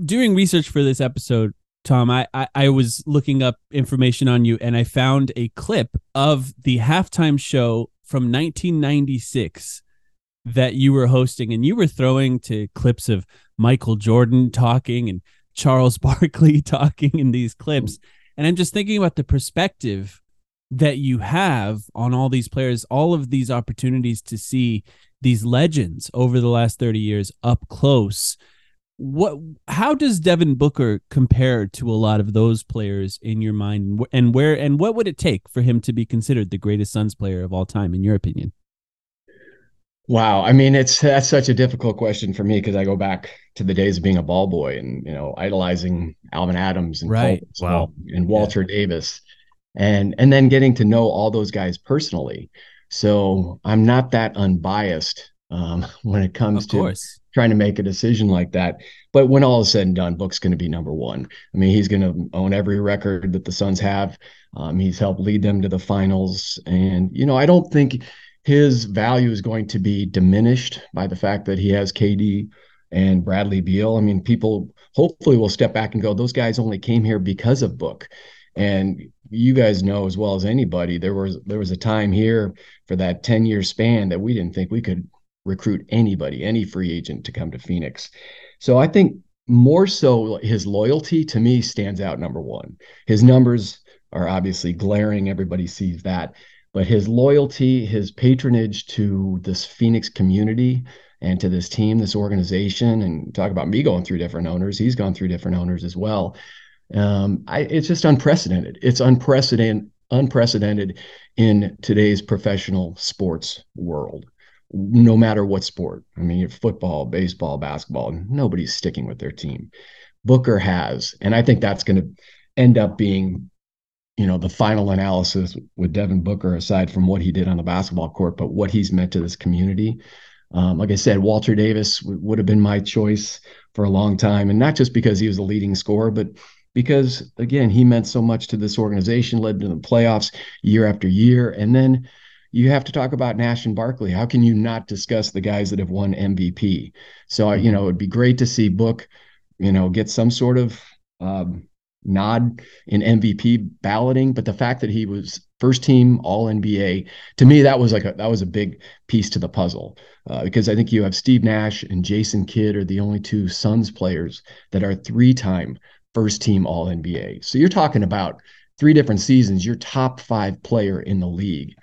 S1: doing research for this episode, Tom, I, I, I was looking up information on you and I found a clip of the halftime show from 1996 that you were hosting, and you were throwing to clips of Michael Jordan talking and Charles Barkley talking in these clips. And I'm just thinking about the perspective that you have on all these players, all of these opportunities to see these legends over the last 30 years up close what how does Devin Booker compare to a lot of those players in your mind and where and what would it take for him to be considered the greatest Suns player of all time in your opinion?
S3: Wow, I mean it's that's such a difficult question for me because I go back to the days of being a ball boy and you know idolizing Alvan Adams and
S1: right. wow.
S3: and Walter yeah. Davis and and then getting to know all those guys personally. So I'm not that unbiased um, when it comes
S1: of
S3: to
S1: course
S3: trying to make a decision like that. But when all is said and done, Book's going to be number one. I mean, he's going to own every record that the Suns have. Um, he's helped lead them to the finals, and you know, I don't think his value is going to be diminished by the fact that he has KD and Bradley Beal. I mean, people hopefully will step back and go, those guys only came here because of Book. And you guys know as well as anybody, there was there was a time here for that 10 year span that we didn't think we could recruit anybody, any free agent to come to Phoenix. So I think more so his loyalty to me stands out number one. His numbers are obviously glaring, everybody sees that. But his loyalty, his patronage to this Phoenix community and to this team, this organization, and talk about me going through different owners. He's gone through different owners as well. Um, I, it's just unprecedented. It's unprecedented, unprecedented in today's professional sports world no matter what sport. I mean, football, baseball, basketball, nobody's sticking with their team. Booker has, and I think that's going to end up being, you know, the final analysis with Devin Booker, aside from what he did on the basketball court, but what he's meant to this community. Um, like I said, Walter Davis w- would have been my choice for a long time, and not just because he was a leading scorer, but because again, he meant so much to this organization, led to the playoffs year after year, and then you have to talk about Nash and Barkley. How can you not discuss the guys that have won MVP? So, you know, it'd be great to see Book, you know, get some sort of um, nod in MVP balloting. But the fact that he was first team All NBA, to me, that was like a, that was a big piece to the puzzle uh, because I think you have Steve Nash and Jason Kidd are the only two Suns players that are three time first team All NBA. So you're talking about three different seasons, your top five player in the league.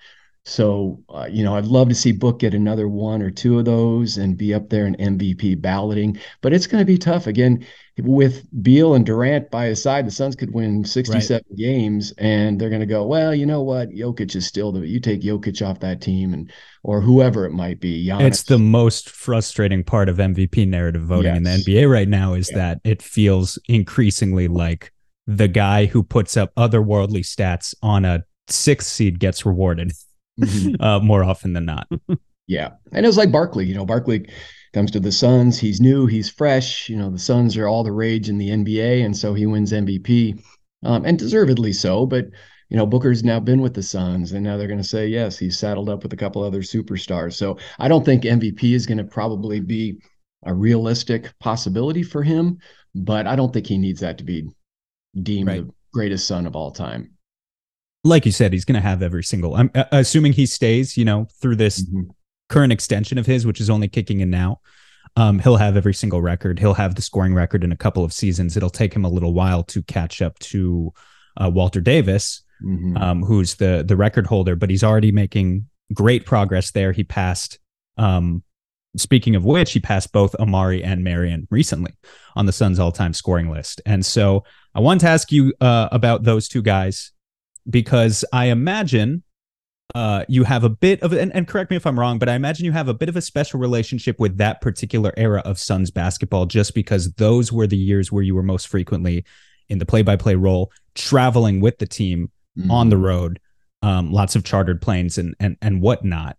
S3: So, uh, you know, I'd love to see Book get another one or two of those and be up there in MVP balloting, but it's going to be tough. Again, with Beal and Durant by his side, the Suns could win 67 right. games and they're going to go, well, you know what? Jokic is still the, you take Jokic off that team and, or whoever it might be.
S2: Giannis. It's the most frustrating part of MVP narrative voting yes. in the NBA right now is yeah. that it feels increasingly like the guy who puts up otherworldly stats on a sixth seed gets rewarded mm-hmm. uh, more often than not.
S3: yeah, and it was like Barkley. You know, Barkley comes to the Suns. He's new. He's fresh. You know, the Suns are all the rage in the NBA, and so he wins MVP, um, and deservedly so. But you know, Booker's now been with the Suns, and now they're going to say yes, he's saddled up with a couple other superstars. So I don't think MVP is going to probably be a realistic possibility for him, but I don't think he needs that to be deemed right. the greatest Sun of all time
S2: like you said, he's going to have every single. I'm uh, assuming he stays, you know, through this mm-hmm. current extension of his, which is only kicking in now. Um, he'll have every single record. He'll have the scoring record in a couple of seasons. It'll take him a little while to catch up to uh, Walter Davis, mm-hmm. um, who's the the record holder, but he's already making great progress there. He passed. Um, speaking of which, he passed both Amar'e and Marion recently on the Suns' all-time scoring list. And so, I wanted to ask you uh, about those two guys because I imagine uh, you have a bit of, and, and correct me if I'm wrong, but I imagine you have a bit of a special relationship with that particular era of Suns basketball just because those were the years where you were most frequently in the play by play role, traveling with the team mm-hmm. on the road, um, lots of chartered planes and, and, and whatnot.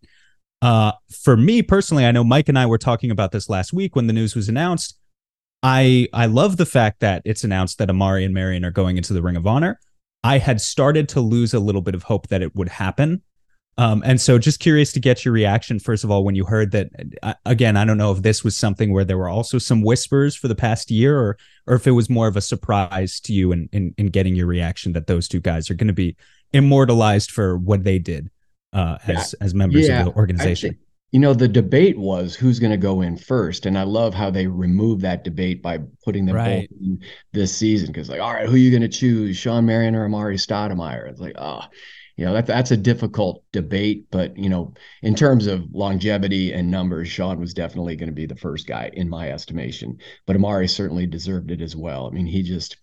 S2: Uh, for me personally, I know Mike and I were talking about this last week when the news was announced. I I love the fact that it's announced that Amar'e and Marion are going into the Ring of Honor. I had started to lose a little bit of hope that it would happen. Um, and so, just curious to get your reaction, first of all, when you heard that. Uh, again, I don't know if this was something where there were also some whispers for the past year, or or if it was more of a surprise to you in in, in getting your reaction that those two guys are going to be immortalized for what they did uh, as yeah. as members yeah, of the organization
S3: you know, the debate was who's going to go in first. And I love how they removed that debate by putting them right. both in this season. Because, like, all right, who are you going to choose, shawn Marion or amar'e Stoudemire? It's like, oh, you know, that, that's a difficult debate. But, you know, in terms of longevity and numbers, shawn was definitely going to be the first guy, in my estimation. But amar'e certainly deserved it as well. I mean, he just,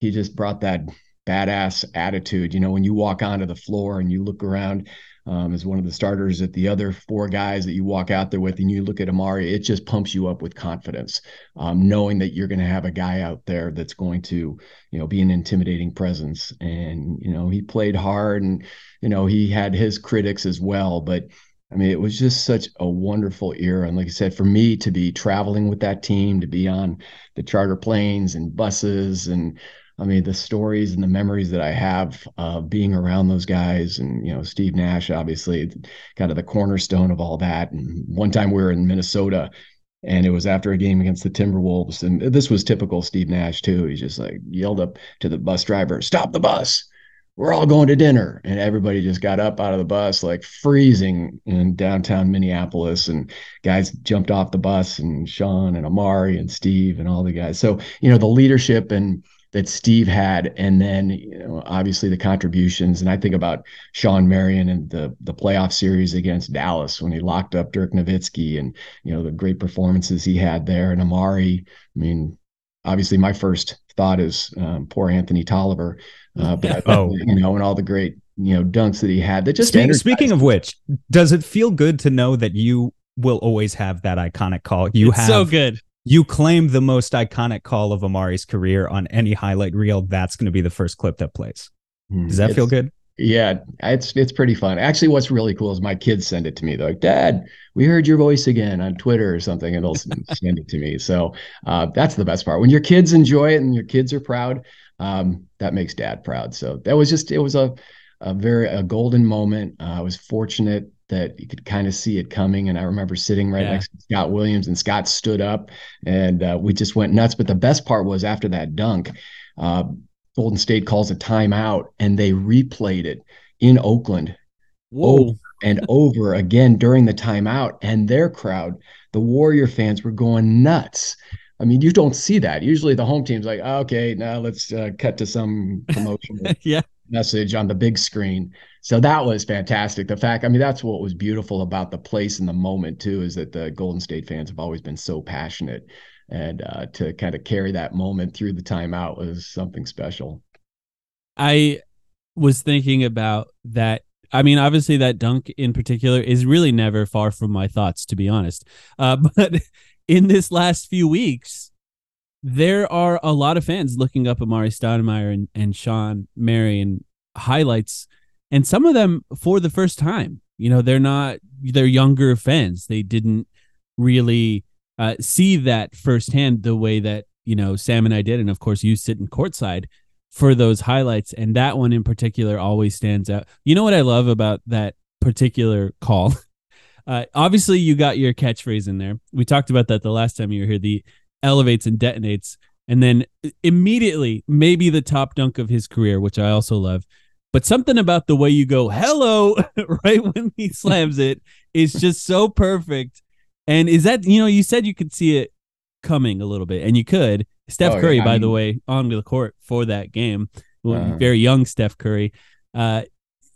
S3: he just brought that badass attitude. You know, when you walk onto the floor and you look around, um, as one of the starters at the other four guys that you walk out there with and you look at Amar'e, it just pumps you up with confidence, um, knowing that you're going to have a guy out there that's going to, you know, be an intimidating presence. And, you know, he played hard and, you know, he had his critics as well. But I mean, it was just such a wonderful era. And like I said, for me to be traveling with that team, to be on the charter planes and buses and I mean, the stories and the memories that I have uh, being around those guys, and you know, Steve Nash, obviously, kind of the cornerstone of all that. And one time we were in Minnesota, and it was after a game against the Timberwolves, and this was typical Steve Nash too. He just like yelled up to the bus driver, "Stop the bus! We're all going to dinner!" And everybody just got up out of the bus, like freezing in downtown Minneapolis, and guys jumped off the bus, and Shawn and Amar'e and Steve and all the guys. So you know, the leadership and that Steve had, and then you know obviously the contributions. And I think about Shawn Marion and the the playoff series against Dallas when he locked up Dirk Nowitzki, and you know the great performances he had there. And Amar'e. I mean, obviously my first thought is um, poor Anthony Tolliver, uh, but oh. you know, and all the great you know dunks that he had that just
S2: Speak, speaking of which, does it feel good to know that you will always have that iconic call? You
S1: It's
S2: have
S1: so good.
S2: You claim the most iconic call of Amar'e's career on any highlight reel. That's going to be the first clip that plays. Does that feel good?
S3: Yeah, it's it's pretty fun. Actually, what's really cool is my kids send it to me. They're like, "Dad, we heard your voice again on Twitter or something," and they'll send it to me. So uh, that's the best part. When your kids enjoy it and your kids are proud, um, that makes Dad proud. So that was just it was a a very a golden moment. Uh, I was fortunate that you could kind of see it coming, and I remember sitting right
S1: Yeah.
S3: next to Scott Williams, and Scott stood up, and uh, we just went nuts. But the best part was after that dunk. Uh, Golden State calls a timeout and they replayed it in Oakland
S1: Whoa.
S3: and over again during the timeout. And their crowd, the Warrior fans, were going nuts. I mean, you don't see that. Usually the home team's like, "Oh, okay, now let's uh, cut to some promotional
S1: yeah.
S3: message on the big screen. So that was fantastic. The fact, I mean, that's what was beautiful about the place and the moment too, is that the Golden State fans have always been so passionate. And uh, to kind of carry that moment through the timeout was something special.
S1: I was thinking about that. I mean, obviously, that dunk in particular is really never far from my thoughts, to be honest. Uh, but in this last few weeks, there are a lot of fans looking up Amar'e Stoudemire and, and Shawn Marion highlights, and some of them for the first time. You know, they're not, they're younger fans. They didn't really uh, see that firsthand the way that, you know, Sam and I did. And of course, you sitting courtside for those highlights and that one in particular always stands out you know what i love about that particular call uh, obviously you got your catchphrase in there we talked about that the last time you were here the elevates and detonates and then immediately maybe the top dunk of his career which i also love but something about the way you go hello right when he slams it is just so perfect and is that you know you said you could see it coming a little bit and you could Steph
S3: Oh,
S1: Curry,
S3: I
S1: by the way, on the court for that game,
S3: Uh-huh.
S1: very young Steph Curry. Uh,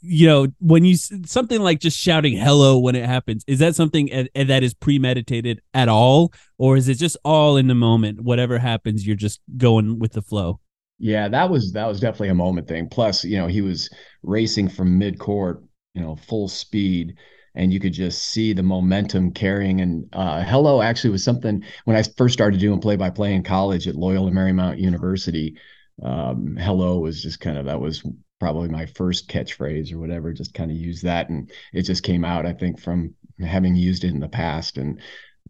S1: you know, when you something like just shouting "hello" when it happens, is that something that is premeditated at all, or is it just all in the moment? Whatever happens, you're just going with the flow.
S3: Yeah, that was that was definitely a moment thing. Plus, you know, he was racing from mid-court, you know, full speed, and you could just see the momentum carrying. And uh, hello actually was something when I first started doing play-by-play in college at Loyola Marymount University. Um, hello was just kind of that was probably my first catchphrase or whatever. Just kind of used that, and it just came out. I think from having used it in the past, and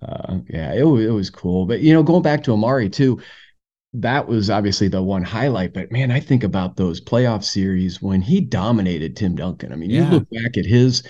S3: uh, yeah, it it was cool. But you know, going back to Amar'e too that was obviously the one highlight. But man, I think about those playoff series when he dominated Tim Duncan. I mean,
S1: Yeah.
S3: you look back at his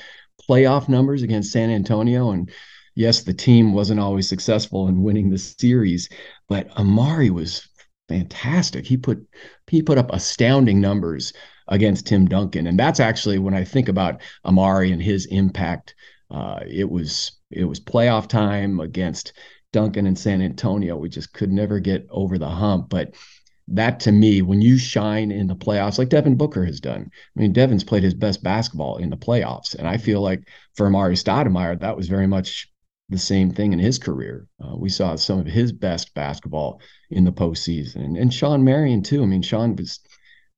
S3: playoff numbers against San Antonio, and yes, the team wasn't always successful in winning the series, but Amar'e was fantastic. He put he put up astounding numbers against Tim Duncan, and that's actually when I think about Amar'e and his impact. Uh, it was it was playoff time against Duncan and San Antonio. We just could never get over the hump. But that to me, when you shine in the playoffs, like Devin Booker has done, I mean, Devin's played his best basketball in the playoffs. And I feel like for Amar'e Stoudemire, that was very much the same thing in his career. Uh, we saw some of his best basketball in the postseason. And, and Shawn Marion, too. I mean, Shawn was.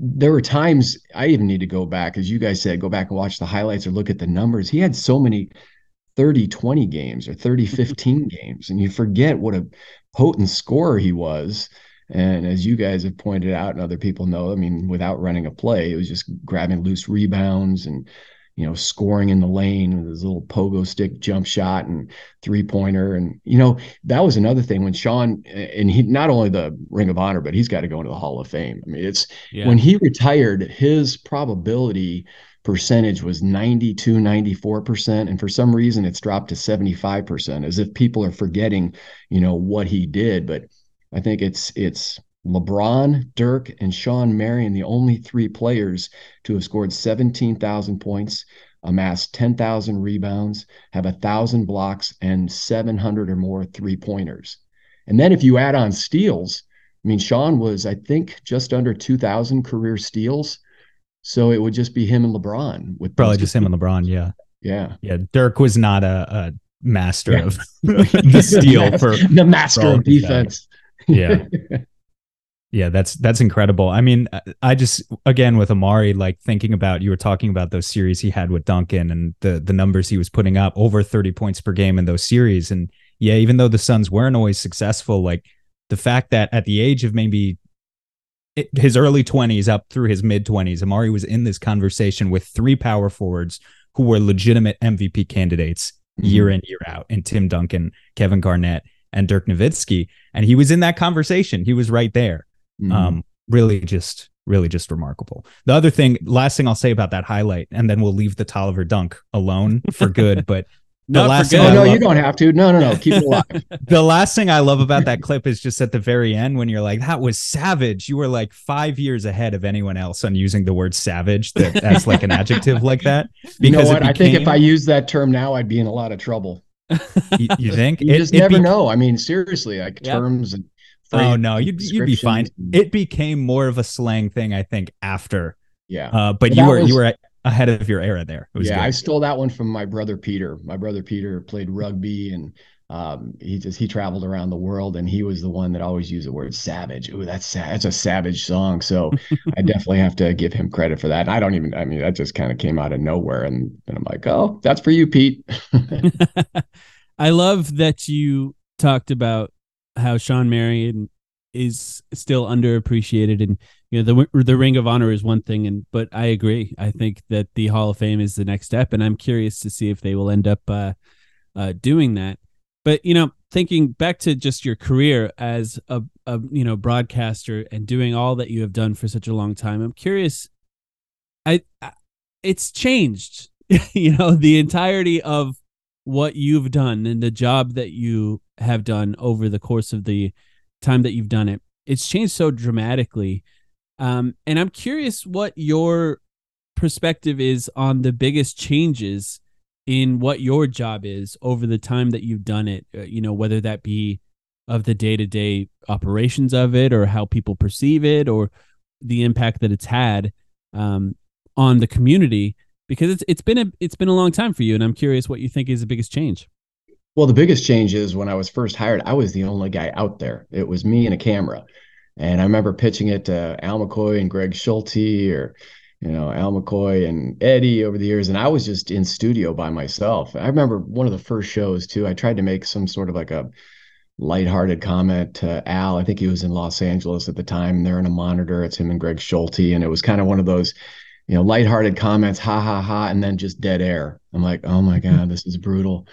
S3: There were times I even need to go back, as you guys said, go back and watch the highlights or look at the numbers. He had so many 30 20 games or 30 mm-hmm. 15 games and you forget what a potent scorer he was. And as you guys have pointed out and other people know i mean without running a play it was just grabbing loose rebounds and you know scoring in the lane with his little pogo stick jump shot and three pointer and you know that was another thing when Shawn and he not only the ring of honor but he's got to go into the hall of fame. I mean it's
S1: Yeah.
S3: when he retired his probability percentage was 92 94% and for some reason it's dropped to 75% as if people are forgetting you know what he did. But i think it's it's lebron dirk and shawn marion the only three players to have scored 17000 points amassed 10000 rebounds have a thousand blocks and 700 or more three pointers and then if you add on steals i mean shawn was i think just under 2000 career steals so it would just be him and LeBron with
S2: Probably just him and LeBron. Yeah.
S3: Yeah.
S2: Yeah. Dirk was not a, a master
S3: Yeah.
S2: of the steal for
S3: the master
S2: for
S3: of defense.
S2: Yeah. Yeah, that's that's incredible. I mean, I just again with Amar'e, like thinking about you were talking about those series he had with Duncan and the the numbers he was putting up over 30 points per game in those series. And yeah, even though the Suns weren't always successful, like the fact that at the age of maybe his early 20s up through his mid 20s, Amar'e was in this conversation with three power forwards who were legitimate MVP candidates mm-hmm. year in, year out, and Tim Duncan, Kevin Garnett, and Dirk Nowitzki. And he was in that conversation. He was right there. Mm-hmm. Um, really just really just remarkable. The other thing, last thing I'll say about that highlight, and then we'll leave the Tolliver dunk alone for good. But
S1: the last thing
S3: oh, no, love, you don't have to. No, no, no. Keep it alive.
S2: the last thing I love about that clip is just at the very end when you're like, that was savage. You were like five years ahead of anyone else on using the word savage that, as like an adjective like that.
S3: Because you know what? Became, I think if I use that term now, I'd be in a lot of trouble.
S2: You, you think?
S3: you it, just it never be- know. I mean, seriously, like yep. terms and
S2: Oh no, you'd you'd be fine. It became more of a slang thing, I think, after.
S3: Yeah.
S2: Uh, but you were was, you were ahead of your era there.
S3: yeah,
S2: good.
S3: I stole that one from my brother Peter. My brother Peter played rugby and um, he just he traveled around the world and he was the one that always used the word savage. Ooh, that's that's a savage song. So I definitely have to give him credit for that. I don't even I mean that just kind of came out of nowhere and, and I'm like, oh, that's for you, Pete.
S1: I love that you talked about how Shawn Marion is still underappreciated and you know the the ring of honor is one thing and but i agree i think that the hall of fame is the next step and i'm curious to see if they will end up uh, uh, doing that but you know thinking back to just your career as a, a you know broadcaster and doing all that you have done for such a long time i'm curious i, I it's changed you know the entirety of what you've done and the job that you have done over the course of the time that you've done it. It's changed so dramatically. Um, and I'm curious what your perspective is on the biggest changes in what your job is over the time that you've done it. Uh, you know, whether that be of the day to day operations of it or how people perceive it or the impact that it's had um, on the community because it's it's been a it's been a long time for you and I'm curious what you think is the biggest change.
S3: Well, the biggest change is when I was first hired, I was the only guy out there. It was me and a camera. And I remember pitching it to Al McCoy and Greg Schulte or, you know, Al McCoy and Eddie over the years. And I was just in studio by myself. I remember one of the first shows too. I tried to make some sort of like a lighthearted comment to Al. I think he was in Los Angeles at the time. They're in a monitor. It's him and Greg Schulte. And it was kind of one of those, you know, lighthearted comments, ha ha ha, and then just dead air. I'm like, oh my God, this is brutal.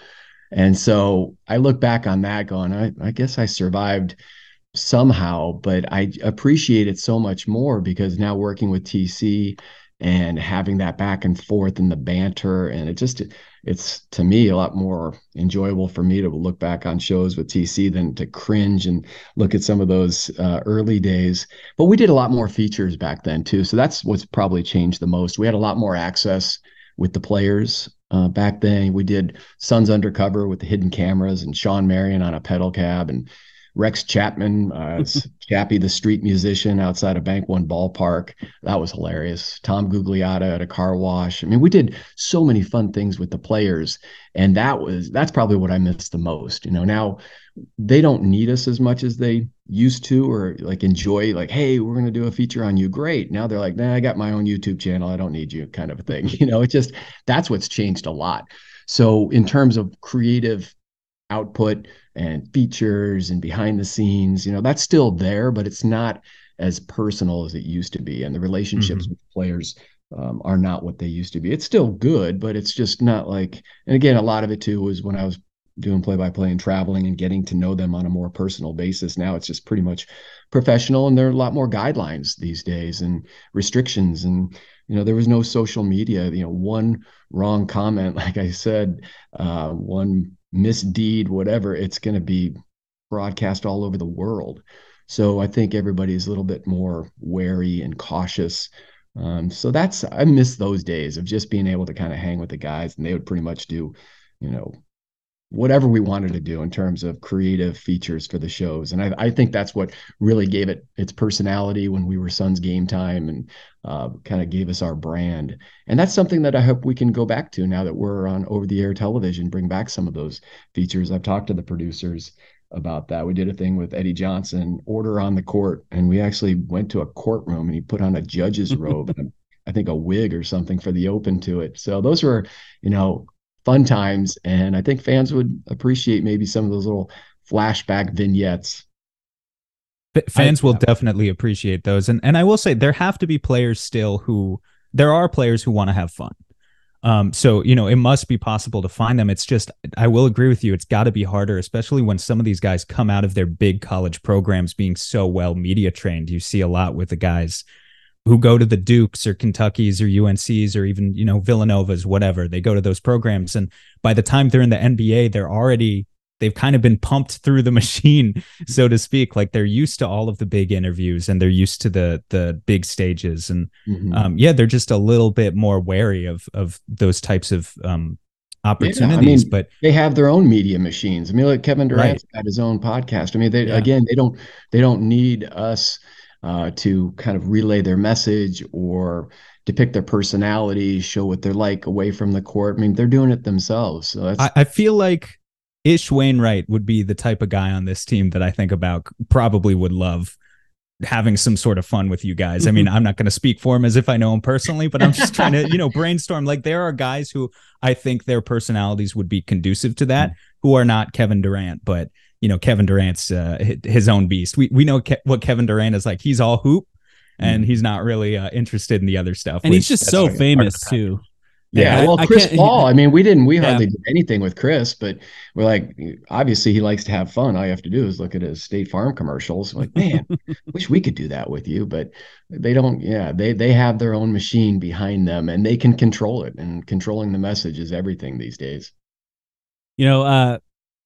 S3: And so I look back on that going, I, I guess I survived somehow, but I appreciate it so much more because now working with TC and having that back and forth and the banter and it just it's to me a lot more enjoyable for me to look back on shows with TC than to cringe and look at some of those uh, early days. But we did a lot more features back then too, so that's what's probably changed the most. We had a lot more access with the players uh, back then. We did Suns Undercover with the hidden cameras and Shawn Marion on a pedal cab and Rex Chapman, uh, Chappie, the street musician outside of Bank One Ballpark. That was hilarious. Tom Gugliotta at a car wash. I mean, we did so many fun things with the players, and that was that's probably what I missed the most. You know, now they don't need us as much as they used to or like enjoy like hey we're going to do a feature on you great now they're like nah i got my own youtube channel i don't need you kind of a thing you know it just that's what's changed a lot so in terms of creative output and features and behind the scenes you know that's still there but it's not as personal as it used to be and the relationships mm-hmm. with players um, are not what they used to be it's still good but it's just not like and again a lot of it too was when i was doing play by play and traveling and getting to know them on a more personal basis. Now it's just pretty much professional, and there are a lot more guidelines these days and restrictions. And you know, there was no social media. You know, one wrong comment, like I said, uh, one misdeed, whatever, it's going to be broadcast all over the world. So I think everybody is a little bit more wary and cautious. Um, so that's I miss those days of just being able to kind of hang with the guys, and they would pretty much do, you know, whatever we wanted to do in terms of creative features for the shows. And I, I think that's what really gave it its personality when we were Suns Game Time and uh, kind of gave us our brand. And that's something that I hope we can go back to now that we're on over the air television, bring back some of those features. I've talked to the producers about that. We did a thing with Eddie Johnson, order on the court, and we actually went to a courtroom and he put on a judge's robe and I think a wig or something for the open to it. So those were, you know, fun times, and I think fans would appreciate maybe some of those little flashback vignettes.
S2: Fans I, will definitely appreciate those, and and I will say there have to be players still who there are players who want to have fun. Um, so you know, it must be possible to find them. It's just, I will agree with you. It's got to be harder, especially when some of these guys come out of their big college programs being so well media trained. You see a lot with the guys who go to the Dukes or Kentuckies or UNCs or even you know Villanovas, whatever. They go to those programs, and by the time they're in the NBA, they're already they've kind of been pumped through the machine, so to speak. Like they're used to all of the big interviews and they're used to the the big stages, and mm-hmm. um, yeah, they're just a little bit more wary of of those types of um, opportunities. Yeah, I
S3: mean,
S2: but
S3: they have their own media machines. I mean, like Kevin Durant's right. got his own podcast. I mean, they yeah. again, they don't they don't need us uh, to kind of relay their message or depict their personality, show what they're like away from the court. I mean, they're doing it themselves. So
S2: I, I feel like Ish Wainwright would be the type of guy on this team that I think about probably would love having some sort of fun with you guys. I mean, I'm not going to speak for him as if I know him personally, but I'm just trying to, you know, brainstorm. Like there are guys who I think their personalities would be conducive to that, who are not Kevin Durant, but you know, Kevin Durant's uh, his own beast. We we know Ke- what Kevin Durant is like. He's all hoop, and he's not really uh, interested in the other stuff.
S1: And he's just so famous too.
S3: Yeah, well, Chris Paul. I mean, we didn't. We hardly yeah. did anything with Chris, but we're like, obviously, he likes to have fun. All you have to do is look at his State Farm commercials. Like, man, wish we could do that with you, but they don't. Yeah, they they have their own machine behind them, and they can control it. And controlling the message is everything these days.
S1: You know, uh,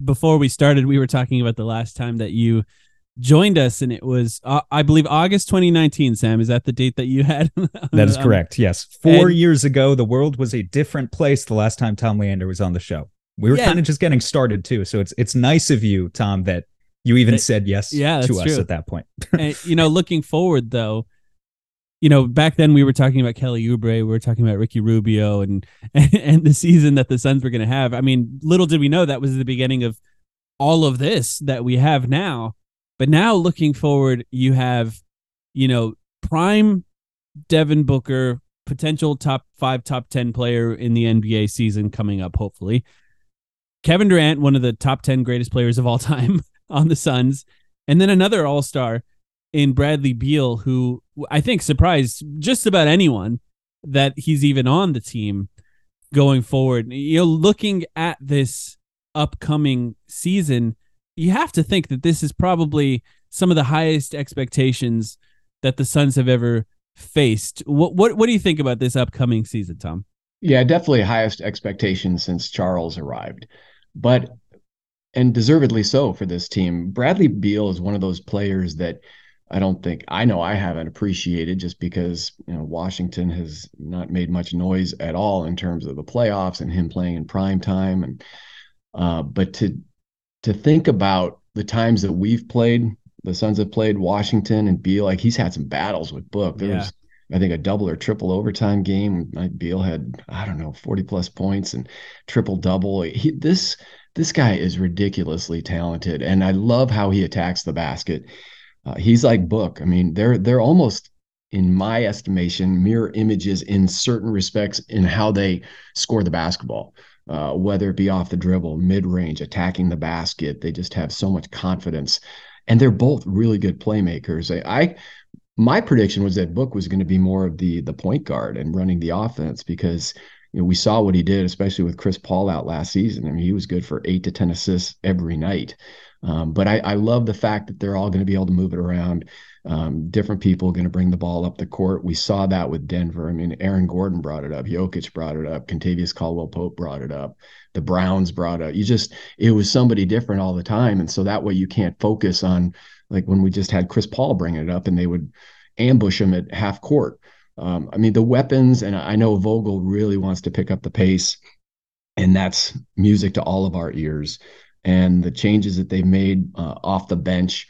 S1: before we started, we were talking about the last time that you joined us, and it was, uh, I believe, August 2019. Sam, is that the date that you had?
S2: that is correct. Yes, four and, years ago, the world was a different place. The last time Tom Leander was on the show, we were yeah. kind of just getting started too. So it's it's nice of you, Tom, that you even it, said yes yeah, to us true. at that point.
S1: and, you know, looking forward though, you know, back then we were talking about Kelly Oubre, we were talking about Ricky Rubio, and and, and the season that the Suns were going to have. I mean, little did we know that was the beginning of all of this that we have now. But now, looking forward, you have, you know, prime Devin Booker, potential top five, top ten player in the NBA season coming up. Hopefully, Kevin Durant, one of the top ten greatest players of all time on the Suns, and then another All Star in Bradley Beal, who I think surprised just about anyone that he's even on the team going forward. You know, looking at this upcoming season, you have to think that this is probably some of the highest expectations that the Suns have ever faced. What what what do you think about this upcoming season, Tom?
S3: Yeah, definitely highest expectations since Charles arrived. But and deservedly so for this team. Bradley Beal is one of those players that I don't think I know I haven't appreciated just because you know Washington has not made much noise at all in terms of the playoffs and him playing in prime time and uh, but to to think about the times that we've played the Suns have played Washington and Beal like he's had some battles with Book. There yeah. was I think a double or triple overtime game. Beal had I don't know 40 plus points and triple double he, this this guy is ridiculously talented and I love how he attacks the basket uh, he's like Book. I mean, they're they're almost, in my estimation, mirror images in certain respects in how they score the basketball. Uh, whether it be off the dribble, mid range, attacking the basket, they just have so much confidence, and they're both really good playmakers. I, I my prediction was that Book was going to be more of the the point guard and running the offense because you know we saw what he did, especially with Chris Paul out last season. I mean, he was good for eight to ten assists every night. Um, but I, I, love the fact that they're all going to be able to move it around. Um, different people going to bring the ball up the court. We saw that with Denver. I mean, Aaron Gordon brought it up. Jokic brought it up. Kentavious Caldwell Pope brought it up. The Browns brought it. Up. You just, it was somebody different all the time. And so that way you can't focus on like when we just had Chris Paul bring it up and they would ambush him at half court. Um, I mean, the weapons, and I know Vogel really wants to pick up the pace, and that's music to all of our ears and the changes that they've made uh, off the bench.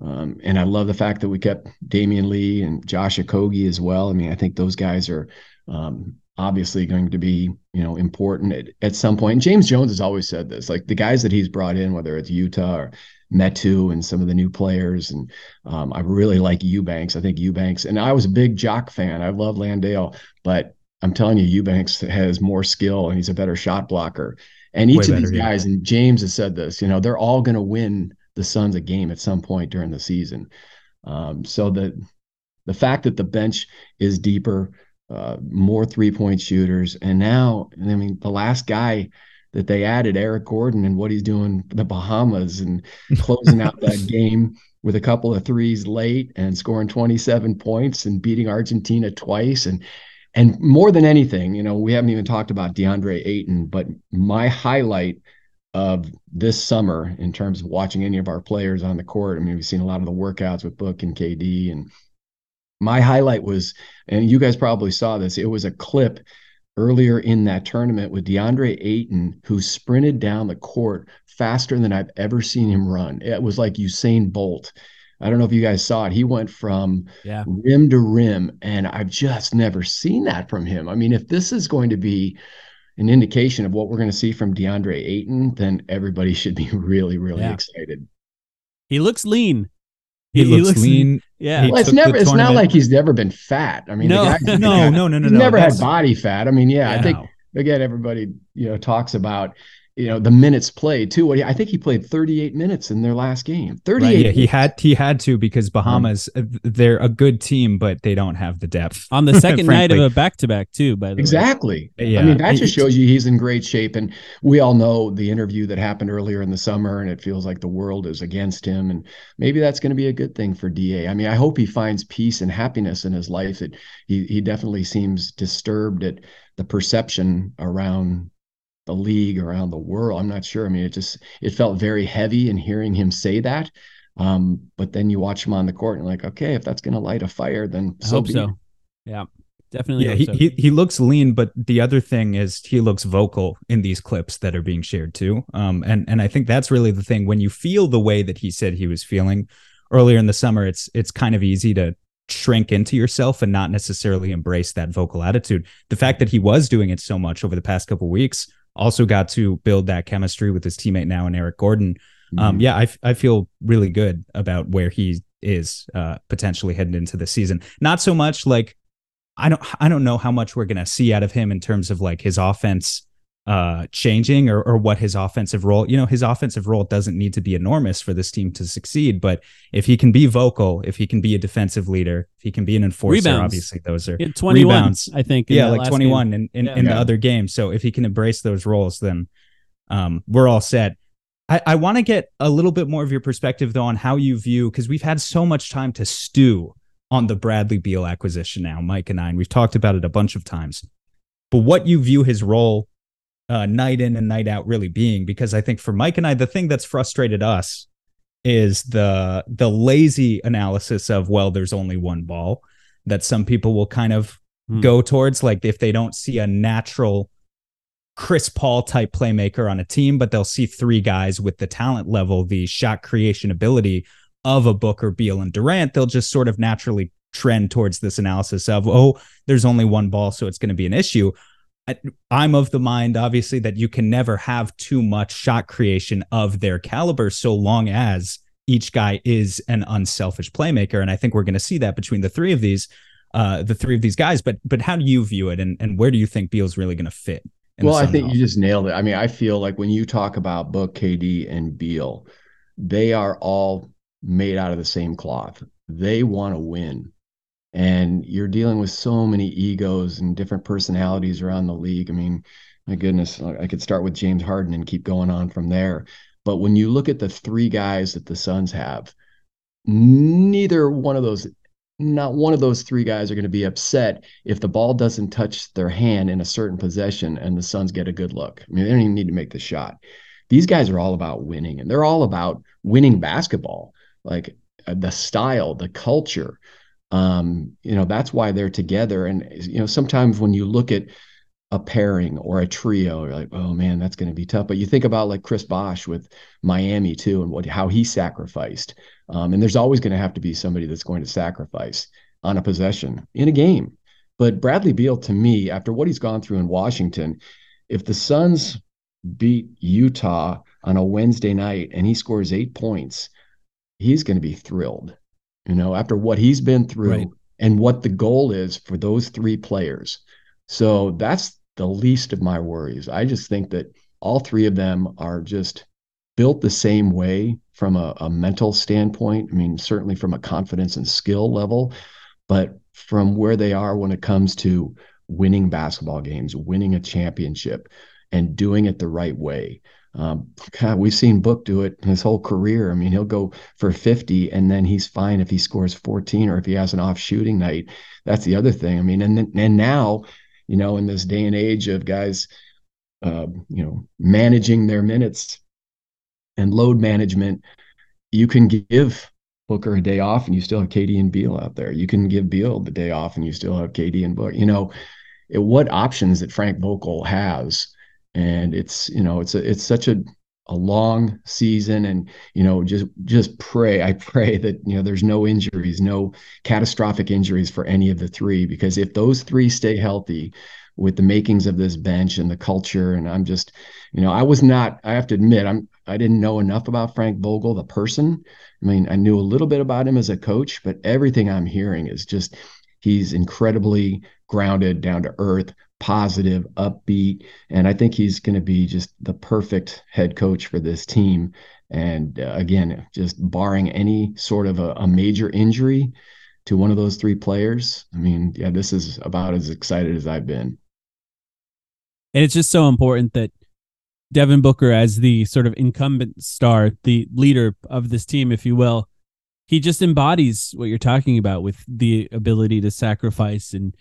S3: Um, and I love the fact that we kept Damion Lee and Josh Okogie as well. I mean, I think those guys are um, obviously going to be, you know, important at, at some point. And James Jones has always said this, like the guys that he's brought in, whether it's Yuta or Metu and some of the new players. And um, I really like Eubanks. I think Eubanks, and I was a big Jock fan. I love Landale, but I'm telling you, Eubanks has more skill and he's a better shot blocker. And each Way of better, these guys, yeah. and James has said this, you know, they're all going to win the Suns a game at some point during the season. Um, so the the fact that the bench is deeper, uh, more three point shooters, and now I mean the last guy that they added, Eric Gordon, and what he's doing the Bahamas and closing out that game with a couple of threes late and scoring 27 points and beating Argentina twice and and more than anything, you know, we haven't even talked about DeAndre Ayton, but my highlight of this summer in terms of watching any of our players on the court. I mean, we've seen a lot of the workouts with Book and KD. And my highlight was, and you guys probably saw this, it was a clip earlier in that tournament with DeAndre Ayton, who sprinted down the court faster than I've ever seen him run. It was like Usain Bolt. I don't know if you guys saw it. He went from yeah. rim to rim, and I've just never seen that from him. I mean, if this is going to be an indication of what we're going to see from DeAndre Ayton, then everybody should be really, really yeah. excited.
S1: He looks lean.
S2: He, he, looks, looks, lean.
S1: Yeah,
S3: well, it's never. It's not like he's never been fat. I mean,
S2: no,
S3: guy,
S2: no, no, no, no, no,
S3: He's never had body fat. I mean, yeah, yeah I think again, everybody you know talks about you know the minutes played too. What I think he played 38 minutes in their last game. 38. Right,
S2: yeah, he had he had to because Bahamas um, they're a good team, but they don't have the depth
S1: on the second night of a back to back too. By the
S3: exactly. way, exactly. Yeah, I mean that just shows you he's in great shape, and we all know the interview that happened earlier in the summer, and it feels like the world is against him, and maybe that's going to be a good thing for Da. I mean, I hope he finds peace and happiness in his life. That he he definitely seems disturbed at the perception around the league around the world. I'm not sure. I mean, it just it felt very heavy in hearing him say that. Um, but then you watch him on the court and like, okay, if that's going to light a fire, then
S1: I so hope so. Yeah, definitely.
S2: Yeah, he, so. he he looks lean, but the other thing is he looks vocal in these clips that are being shared too. Um, and and I think that's really the thing. When you feel the way that he said he was feeling earlier in the summer, it's it's kind of easy to shrink into yourself and not necessarily embrace that vocal attitude. The fact that he was doing it so much over the past couple weeks also got to build that chemistry with his teammate now and Eric Gordon. Um, mm-hmm. Um, yeah, I, I feel really good about where he is uh, potentially heading into the season. Not so much like I don't I don't know how much we're gonna see out of him in terms of like his offense uh, changing or, or what his offensive role, you know, his offensive role doesn't need to be enormous for this team to succeed. But if he can be vocal, if he can be a defensive leader, if he can be an enforcer,
S1: rebounds.
S2: obviously those are
S1: 21, rebounds. I think.
S2: Yeah, like 21 game. in, in, yeah, in yeah. the other game. So if he can embrace those roles, then um, we're all set. I, I want to get a little bit more of your perspective though on how you view because we've had so much time to stew on the Bradley Beal acquisition now, Mike and I, and we've talked about it a bunch of times. But what you view his role uh, night in and night out really being because I think for Mike and I, the thing that's frustrated us is the the lazy analysis of well, there's only one ball that some people will kind of hmm. go towards, like if they don't see a natural Chris Paul type playmaker on a team, but they'll see three guys with the talent level, the shot creation ability of a Booker, Beal, and Durant, they'll just sort of naturally trend towards this analysis of, oh, there's only one ball, so it's going to be an issue. I'm of the mind, obviously, that you can never have too much shot creation of their caliber so long as each guy is an unselfish playmaker. And I think we're going to see that between the three of these, uh, the three of these guys. But but how do you view it, and and where do you think Beal's really going to fit?
S3: Well, I think you just nailed it. I mean, I feel like when you talk about Book, KD, and Beal, they are all made out of the same cloth. They want to win and you're dealing with so many egos and different personalities around the league. I mean, my goodness, I could start with James Harden and keep going on from there. But when you look at the three guys that the Suns have, neither one of those, not one of those three guys are going to be upset if the ball doesn't touch their hand in a certain possession and the Suns get a good look. I mean, they don't even need to make the shot. These guys are all about winning and they're all about winning basketball, like uh, the style, the culture um, you know that's why they're together. And you know sometimes when you look at a pairing or a trio you're like oh man that's going to be tough. But you think about like chris bosh with miami too and what how he sacrificed. Um, and there's always going to have to be somebody that's going to sacrifice on a possession in a game. But bradley beal to me after what he's gone through in washington if the suns beat utah on a Wednesday night and he scores eight points, he's going to be thrilled. You know, after what he's been through right. and what the goal is for those three players. So that's the least of my worries. I just think that all three of them are just built the same way from a, a mental standpoint. I mean, certainly from a confidence and skill level, but from where they are when it comes to winning basketball games, winning a championship, and doing it the right way. Um, God, we've seen Book do it his whole career. I mean, he'll go for 50 and then he's fine if he scores 14 or if he has an off shooting night. That's the other thing. I mean, and then, and now, you know, in this day and age of guys, uh, you know, managing their minutes and load management, you can give Booker a day off and you still have KD and Beal out there. You can give Beal the day off and you still have KD and Book. You know, it, what options that Frank Vogel has and it's you know it's a, it's such a a long season and you know just just pray i pray that you know there's no injuries no catastrophic injuries for any of the three because if those three stay healthy with the makings of this bench and the culture and i'm just you know i was not i have to admit i'm i didn't know enough about frank vogel the person. I mean i knew a little bit about him as a coach but everything i'm hearing is just he's incredibly grounded down to earth positive, upbeat, and I think he's going to be just the perfect head coach for this team. And uh, again, just barring any sort of a, a, major injury to one of those three players, I mean, yeah, this is about as excited as I've been.
S1: And it's just so important that Devin Booker, as the sort of incumbent star, the leader of this team, if you will, he just embodies what you're talking about with the ability to sacrifice and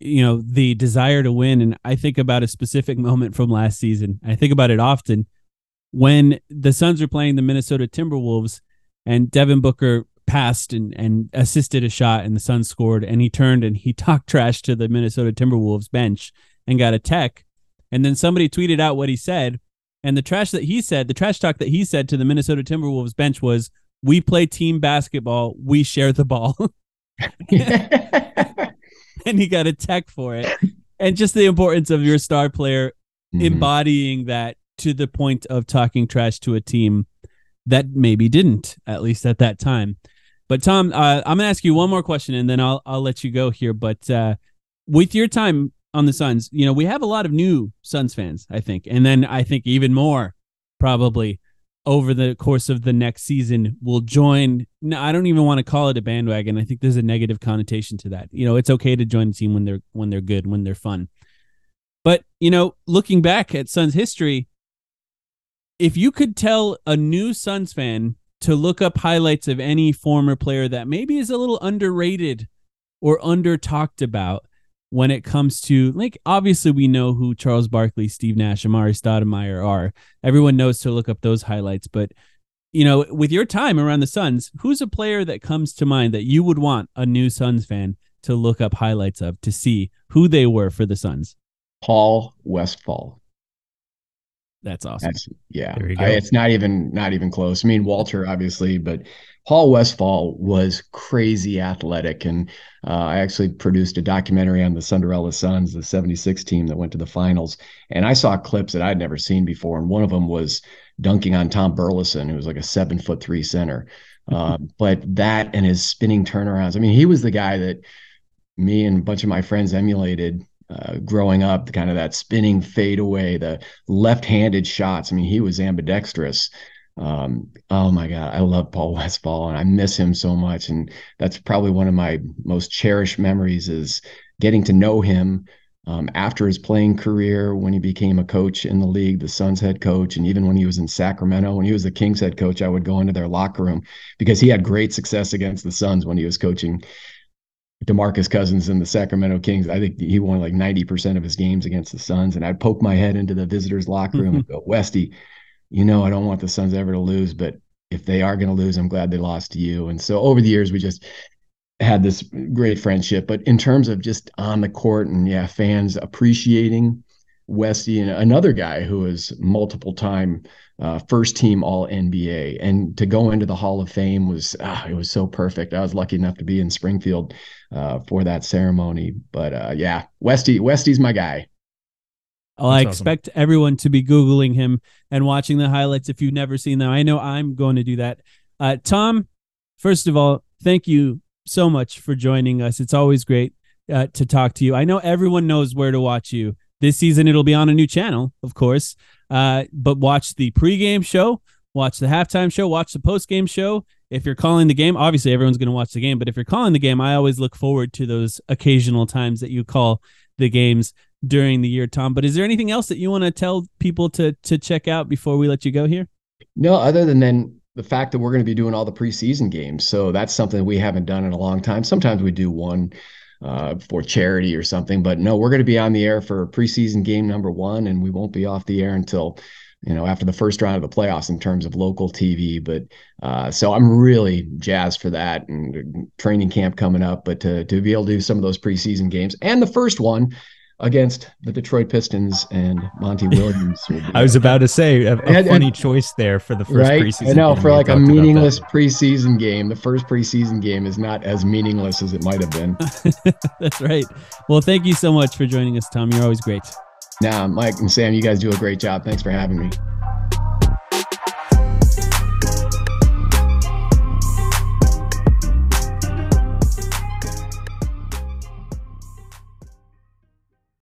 S1: you know the desire to win. And i think about a specific moment from last season. I think about it often when the suns were playing the minnesota timberwolves and devin booker passed and, and assisted a shot and the suns scored and he turned and he talked trash to the minnesota timberwolves bench and got a tech. And then somebody tweeted out what he said and the trash that he said the trash talk that he said to the minnesota timberwolves bench was we play team basketball we share the ball and he got a tech for it. And just the importance of your star player mm-hmm. embodying that to the point of talking trash to a team that maybe didn't, at least at that time. But Tom, uh, I'm gonna ask you one more question, and then I'll I'll let you go here. But uh, with your time on the Suns, you know we have a lot of new Suns fans, I think, and then I think even more probably over the course of the next season will join no, I don't even want to call it a bandwagon. I think there's a negative connotation to that. You know, it's okay to join a team when they're when they're good, when they're fun. But, you know, looking back at Suns history, if you could tell a new Suns fan to look up highlights of any former player that maybe is a little underrated or under talked about, when it comes to like obviously we know who Charles Barkley, Steve Nash, Amar'e Stoudemire are. Everyone knows to look up those highlights, but you know, with your time around the Suns, who's a player that comes to mind that you would want a new Suns fan to look up highlights of to see who they were for the Suns?
S3: Paul Westphal.
S1: That's awesome. That's,
S3: yeah, I, it's not even not even close. I mean, Walter obviously, but Paul Westphal was crazy athletic, and uh, I actually produced a documentary on the Cinderella Suns, the '76 team that went to the finals, and I saw clips that I'd never seen before, and one of them was dunking on Tom Burleson, who was like a seven foot three center. Uh, but that and his spinning turnarounds. I mean, he was the guy that me and a bunch of my friends emulated uh, growing up, the kind of that spinning fadeaway, the left-handed shots. I mean, he was ambidextrous. Um, oh my God, I love Paul Westphal and I miss him so much. And that's probably one of my most cherished memories is getting to know him um, after his playing career when he became a coach in the league, the Suns head coach, and even when he was in Sacramento, when he was the Kings head coach, I would go into their locker room because he had great success against the Suns when he was coaching DeMarcus Cousins and the Sacramento Kings. I think he won like 90% of his games against the Suns. And I'd poke my head into the visitors' locker room and go, Westy, you know, I don't want the Suns ever to lose, but if they are going to lose, I'm glad they lost to you. And so over the years, we just had this great friendship. But in terms of just on the court and yeah, fans appreciating Westy and another guy who was multiple time uh, first team All NBA, and to go into the Hall of Fame was ah, it was so perfect. I was lucky enough to be in Springfield uh, for that ceremony. But uh, yeah, Westy Westy's my guy.
S1: Well, I expect awesome. everyone to be Googling him and watching the highlights if you've never seen them. I know I'm going to do that. Uh, Tom, first of all, thank you so much for joining us. It's always great uh, to talk to you. I know everyone knows where to watch you. This season, it'll be on a new channel, of course. Uh, but watch the pregame show, watch the halftime show, watch the postgame show. If you're calling the game, obviously everyone's going to watch the game. But if you're calling the game, I always look forward to those occasional times that you call the games during the year, Tom. But is there anything else that you want to tell people to to check out before we let you go here?
S3: No, other than then the fact that we're going to be doing all the preseason games. So that's something we haven't done in a long time. Sometimes we do one uh, for charity or something, but no, we're going to be on the air for preseason game number one, and we won't be off the air until you know after the first round of the playoffs in terms of local TV. But uh, so I'm really jazzed for that and training camp coming up. But to to be able to do some of those preseason games and the first one against the Detroit Pistons and Monty Williams.
S2: I was about to say a, a and, funny and, choice there for the first right? preseason.
S3: I know for like a meaningless preseason game, the first preseason game is not as meaningless as it might have been.
S1: That's right. Well, thank you so much for joining us, Tom. You're always great.
S3: Now, Mike and Sam, you guys do a great job. Thanks for having me.